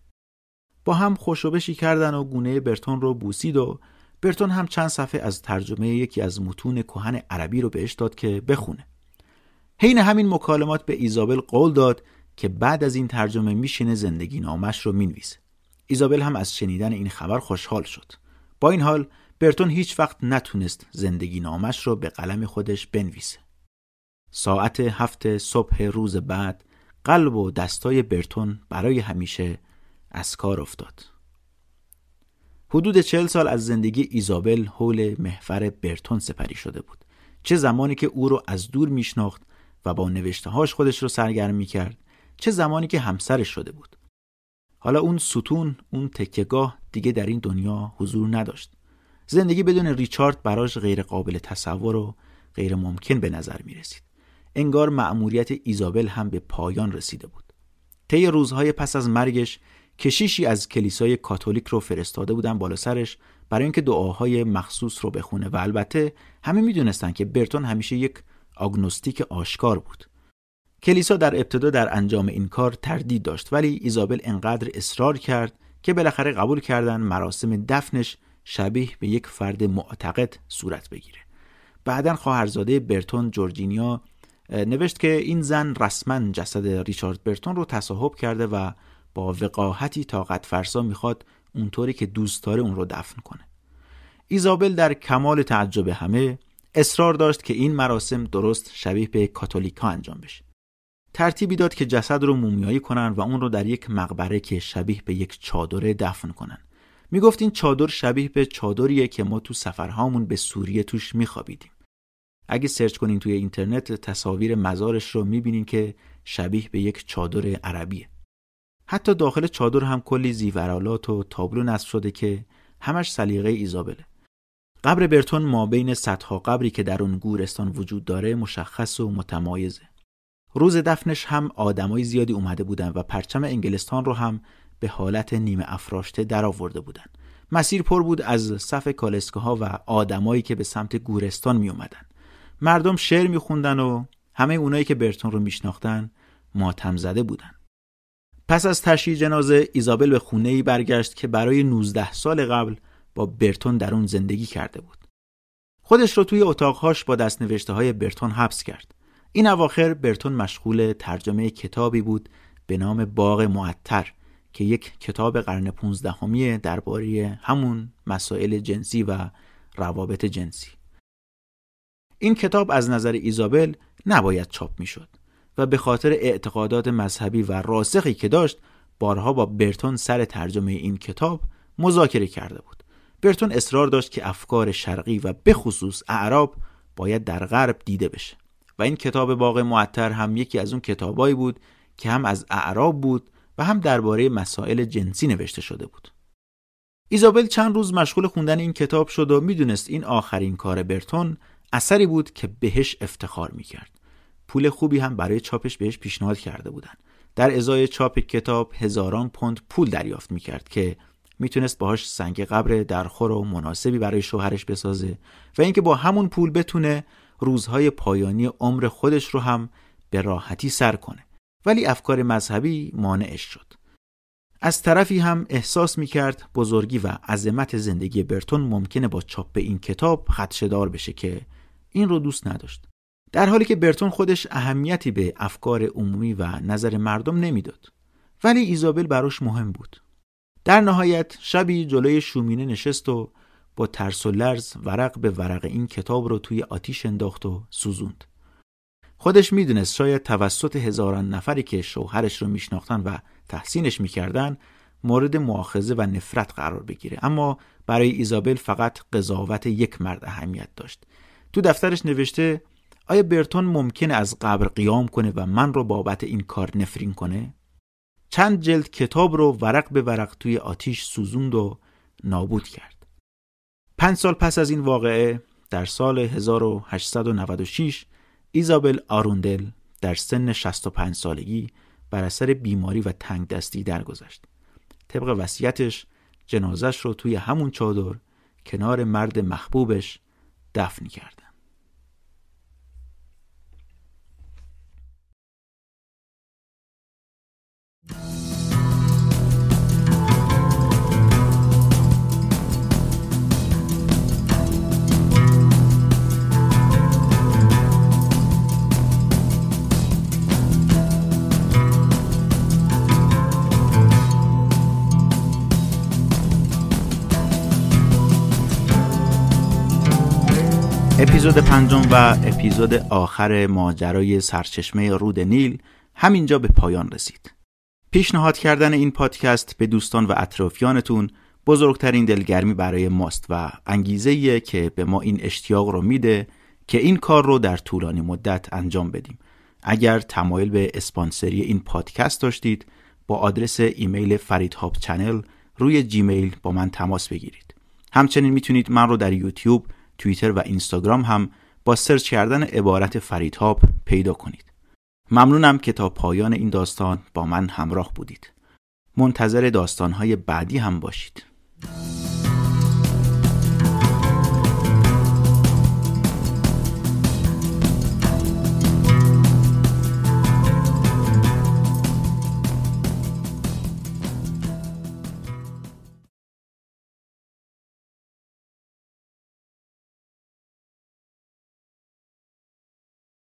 با هم خوشوبشی کردن و گونه برتون رو بوسید و برتون هم چند صفحه از ترجمه یکی از متون کهن عربی رو بهش داد که بخونه حین همین مکالمات به ایزابل قول داد که بعد از این ترجمه میشینه زندگی نامش رو می‌نویسه ایزابل هم از شنیدن این خبر خوشحال شد. با این حال برتون هیچ وقت نتونست زندگی نامش رو به قلم خودش بنویسه. ساعت هفت صبح روز بعد قلب و دستای برتون برای همیشه از کار افتاد. حدود چل سال از زندگی ایزابل حول محفر برتون سپری شده بود. چه زمانی که او رو از دور میشناخت و با نوشتههاش خودش رو سرگرم می‌کرد چه زمانی که همسرش شده بود. حالا اون ستون اون تکیگاه دیگه در این دنیا حضور نداشت زندگی بدون ریچارد براش غیر قابل تصور و غیر ممکن به نظر می رسید انگار مأموریت ایزابل هم به پایان رسیده بود طی روزهای پس از مرگش کشیشی از کلیسای کاتولیک رو فرستاده بودن بالا سرش برای اینکه دعاهای مخصوص رو بخونه و البته همه می‌دونستن که برتون همیشه یک آگنوستیک آشکار بود. کلیسا در ابتدا در انجام این کار تردید داشت ولی ایزابل انقدر اصرار کرد که بالاخره قبول کردن مراسم دفنش شبیه به یک فرد معتقد صورت بگیره. بعدا خواهرزاده برتون جورجینیا نوشت که این زن رسما جسد ریچارد برتون رو تصاحب کرده و با وقاحتی طاقت فرسا می‌خواد اونطوری که دوست داره اون رو دفن کنه. ایزابل در کمال تعجب همه اصرار داشت که این مراسم درست شبیه به کاتولیکا انجام بشه. ترتیبی داد که جسد رو مومیایی کنن و اون رو در یک مقبره که شبیه به یک چادره دفن کنن. می‌گفت این چادر شبیه به چادریه که ما تو سفرهامون به سوریه توش میخوابیدیم. اگه سرچ کنین توی اینترنت تصاویر مزارش رو می‌بینین که شبیه به یک چادر عربیه. حتی داخل چادر هم کلی زیورالات و تابلو نصب شده که همش سلیقه ایزابله. قبر برتون ما بین صدها قبری که در اون گورستان وجود داره مشخص و متمایزه. روز دفنش هم آدمای زیادی اومده بودن و پرچم انگلستان رو هم به حالت نیمه افراشته درآورده بودن. مسیر پر بود از صف کالسکه ها و آدمایی که به سمت گورستان می اومدن. مردم شعر می خوندن و همه اونایی که برتون رو میشناختن ماتم زده بودن. پس از تشییع جنازه ایزابل به خونه ای برگشت که برای 19 سال قبل با برتون در اون زندگی کرده بود. خودش رو توی اتاقهاش با دستنوشته های برتون حبس کرد. این اواخر برتون مشغول ترجمه کتابی بود به نام باغ معطر که یک کتاب قرن پونزدهمی درباره همون مسائل جنسی و روابط جنسی. این کتاب از نظر ایزابل نباید چاپ می‌شد. و به خاطر اعتقادات مذهبی و راسخی که داشت بارها با برتون سر ترجمه این کتاب مذاکره کرده بود. برتون اصرار داشت که افکار شرقی و به خصوص اعراب باید در غرب دیده بشه. و این کتاب باغ معطر هم یکی از اون کتابایی بود که هم از اعراب بود و هم درباره مسائل جنسی نوشته شده بود. ایزابل چند روز مشغول خوندن این کتاب شد و می‌دونست این آخرین کار برتون اثری بود که بهش افتخار می‌کرد. پول خوبی هم برای چاپش بهش پیشنهاد کرده بودن. در ازای چاپ کتاب هزاران پوند پول دریافت می‌کرد که می‌تونست باهاش سنگ قبر درخور و مناسبی برای شوهرش بسازه و اینکه با همون پول بتونه روزهای پایانی عمر خودش رو هم به راحتی سر کنه. ولی افکار مذهبی مانعش شد. از طرفی هم احساس می‌کرد بزرگی و عظمت زندگی برتون ممکنه با چاپ این کتاب خدشدار بشه که این رو دوست نداشت. در حالی که برتون خودش اهمیتی به افکار عمومی و نظر مردم نمی‌داد. ولی ایزابل براش مهم بود. در نهایت شبی جلوی شومینه نشست و با ترس و لرز ورق به ورق این کتاب رو توی آتیش انداخت و سوزوند. خودش می‌دونست شاید توسط هزاران نفری که شوهرش رو میشناختن و تحسینش می‌کردن مورد معاخذه و نفرت قرار بگیره. اما برای ایزابل فقط قضاوت یک مرد اهمیت داشت. تو دفترش نوشته آیا برتون ممکنه از قبر قیام کنه و من رو بابت این کار نفرین کنه؟ چند جلد کتاب رو ورق به ورق توی آتیش سوزوند و نابود کرد. پنج سال پس از این واقعه در سال 1896 ایزابل آروندل در سن 65 سالگی بر اثر بیماری و تنگ دستی درگذشت. طبق وصیتش جنازش رو توی همون چادر کنار مرد محبوبش دفن کرد. اپیزود پنجم و اپیزود آخر ماجرای سرچشمه رود نیل همینجا به پایان رسید. پیشنهاد کردن این پادکست به دوستان و اطرافیانتون بزرگترین دلگرمی برای ماست و انگیزه که به ما این اشتیاق رو میده که این کار رو در طولانی مدت انجام بدیم. اگر تمایل به اسپانسری این پادکست داشتید با آدرس ایمیل فرید هاب چنل روی جیمیل با من تماس بگیرید. همچنین می‌تونید من رو در یوتیوب توییتر و اینستاگرام هم با سرچ کردن عبارت فریدهاب پیدا کنید. ممنونم که تا پایان این داستان با من همراه بودید. منتظر داستانهای بعدی هم باشید.